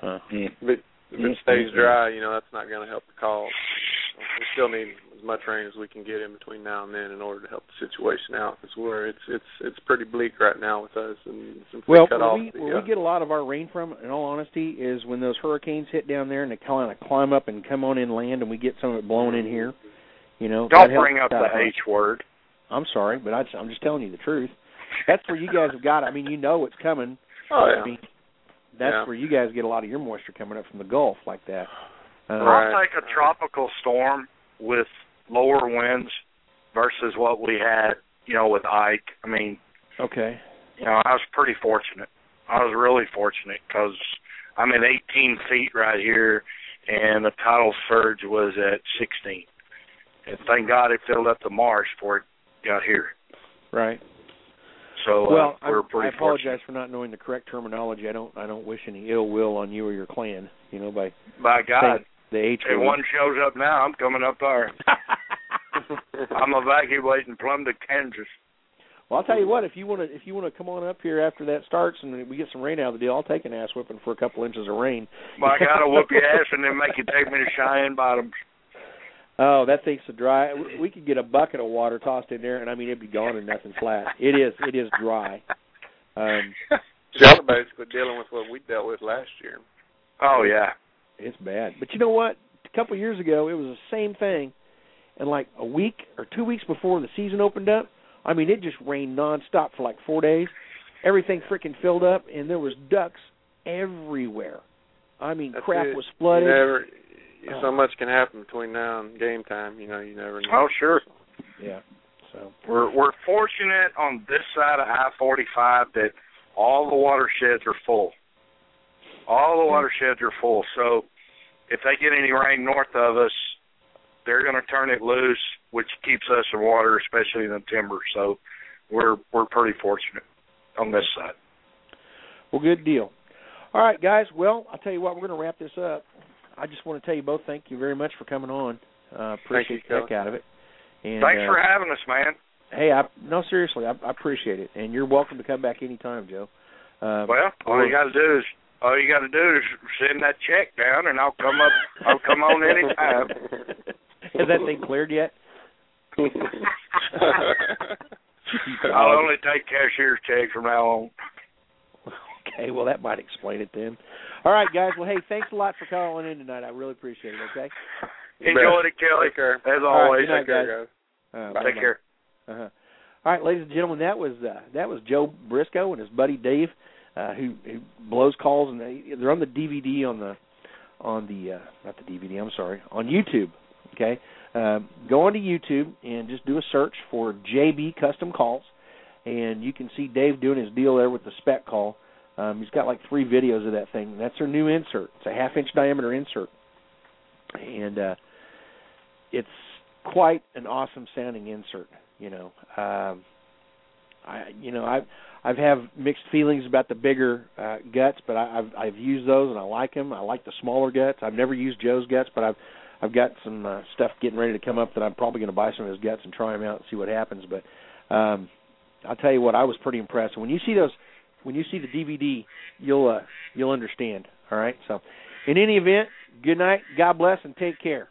Huh. if it, if it stays dry, you know that's not going to help the cause. We still need as much rain as we can get in between now and then in order to help the situation out. Because we're it's it's it's pretty bleak right now with us, and since Well, we cut where off we, the, where uh, we get a lot of our rain from, in all honesty, is when those hurricanes hit down there and they kind of climb up and come on inland, and we get some of it blown in here. You know, don't that bring up out the. H word. I'm sorry, but I, I'm just telling you the truth. That's where you guys have got. it. I mean, you know it's coming. oh yeah. I mean, that's Yeah. where you guys get a lot of your moisture coming up from the Gulf like that. Uh. I'll take a tropical storm with lower winds versus what we had, you know, with Ike. I mean, Okay. you know, I was pretty fortunate. I was really fortunate because I'm at 18 feet right here, and the tidal surge was at 16. And thank God it filled up the marsh before it got here. Right. So Well, uh, we're I'm- pretty I apologize for not knowing the correct terminology. I don't. I don't wish any ill will on you or your clan. You know, by By God, saying the H if one shows up now, I'm coming up there. I'm evacuating plumb to Kansas. Well, I'll tell you what. If you want to, if you want to come on up here after that starts and we get some rain out of the deal, I'll take an ass whipping for a couple inches of rain. By I gotta whoop your ass and then make you take me to Cheyenne Bottoms. Oh, that thing's so dry. We- We could get a bucket of water tossed in there, and I mean it'd be gone and nothing flat. It is. It is dry. Um, Y'all are basically dealing with what we dealt with last year. Oh yeah. It's bad. But you know what? A couple of years ago, it was the same thing, and like a week or two weeks before the season opened up, I mean it just rained nonstop for like four days. Everything freaking filled up, and there was ducks everywhere. I mean, That's crap it. was flooded. You never, Oh. so much can happen between now and game time. You know, you never know. Oh sure. Yeah. So We're we're fortunate on this side of I forty five that all the watersheds are full. All the watersheds are full. So if they get any rain north of us, they're going to turn it loose, which keeps us in water, especially in the timber. So we're we're pretty fortunate on this side. Well, good deal. All right, guys. Well, I'll tell you what. We're going to wrap this up. I just want to tell you both thank you very much for coming on. Uh, appreciate you, the heck out of it. And, Thanks uh, for having us, man. Hey, I no seriously, I, I appreciate it, and you're welcome to come back anytime, Joe. Uh, Well, all you got to do is all you got to do is send that check down, and I'll come up. I'll come on anytime. has that thing cleared yet? I'll only take cashier's checks from now on. Okay, well that might explain it then. All right, guys. Well, hey, thanks a lot for calling in tonight. I really appreciate it. Okay. Enjoy it, Kelly. Take care. As right, always. good night, Take care, guys. guys. Uh, Take bye-bye. care. Uh-huh. All right, ladies and gentlemen, that was uh, that was Joe Brisco and his buddy Dave, uh, who who blows calls and they, they're on the DVD on the on the uh, not the DVD. I'm sorry, on YouTube. Okay, um, go onto YouTube and just do a search for JB Custom Calls, and you can see Dave doing his deal there with the speck call. Um, he's got like three videos of that thing. That's their new insert. It's a half inch diameter insert, and uh, it's quite an awesome sounding insert. You know, um, I you know I've I've have mixed feelings about the bigger uh, guts, but I, I've I've used those and I like them. I like the smaller guts. I've never used Joe's guts, but I've I've got some uh, stuff getting ready to come up that I'm probably going to buy some of his guts and try them out and see what happens. But um, I'll tell you what, I was pretty impressed. When you see those, when you see the DVD, you'll uh, you'll understand. All right. So, in any event, good night, God bless, and take care.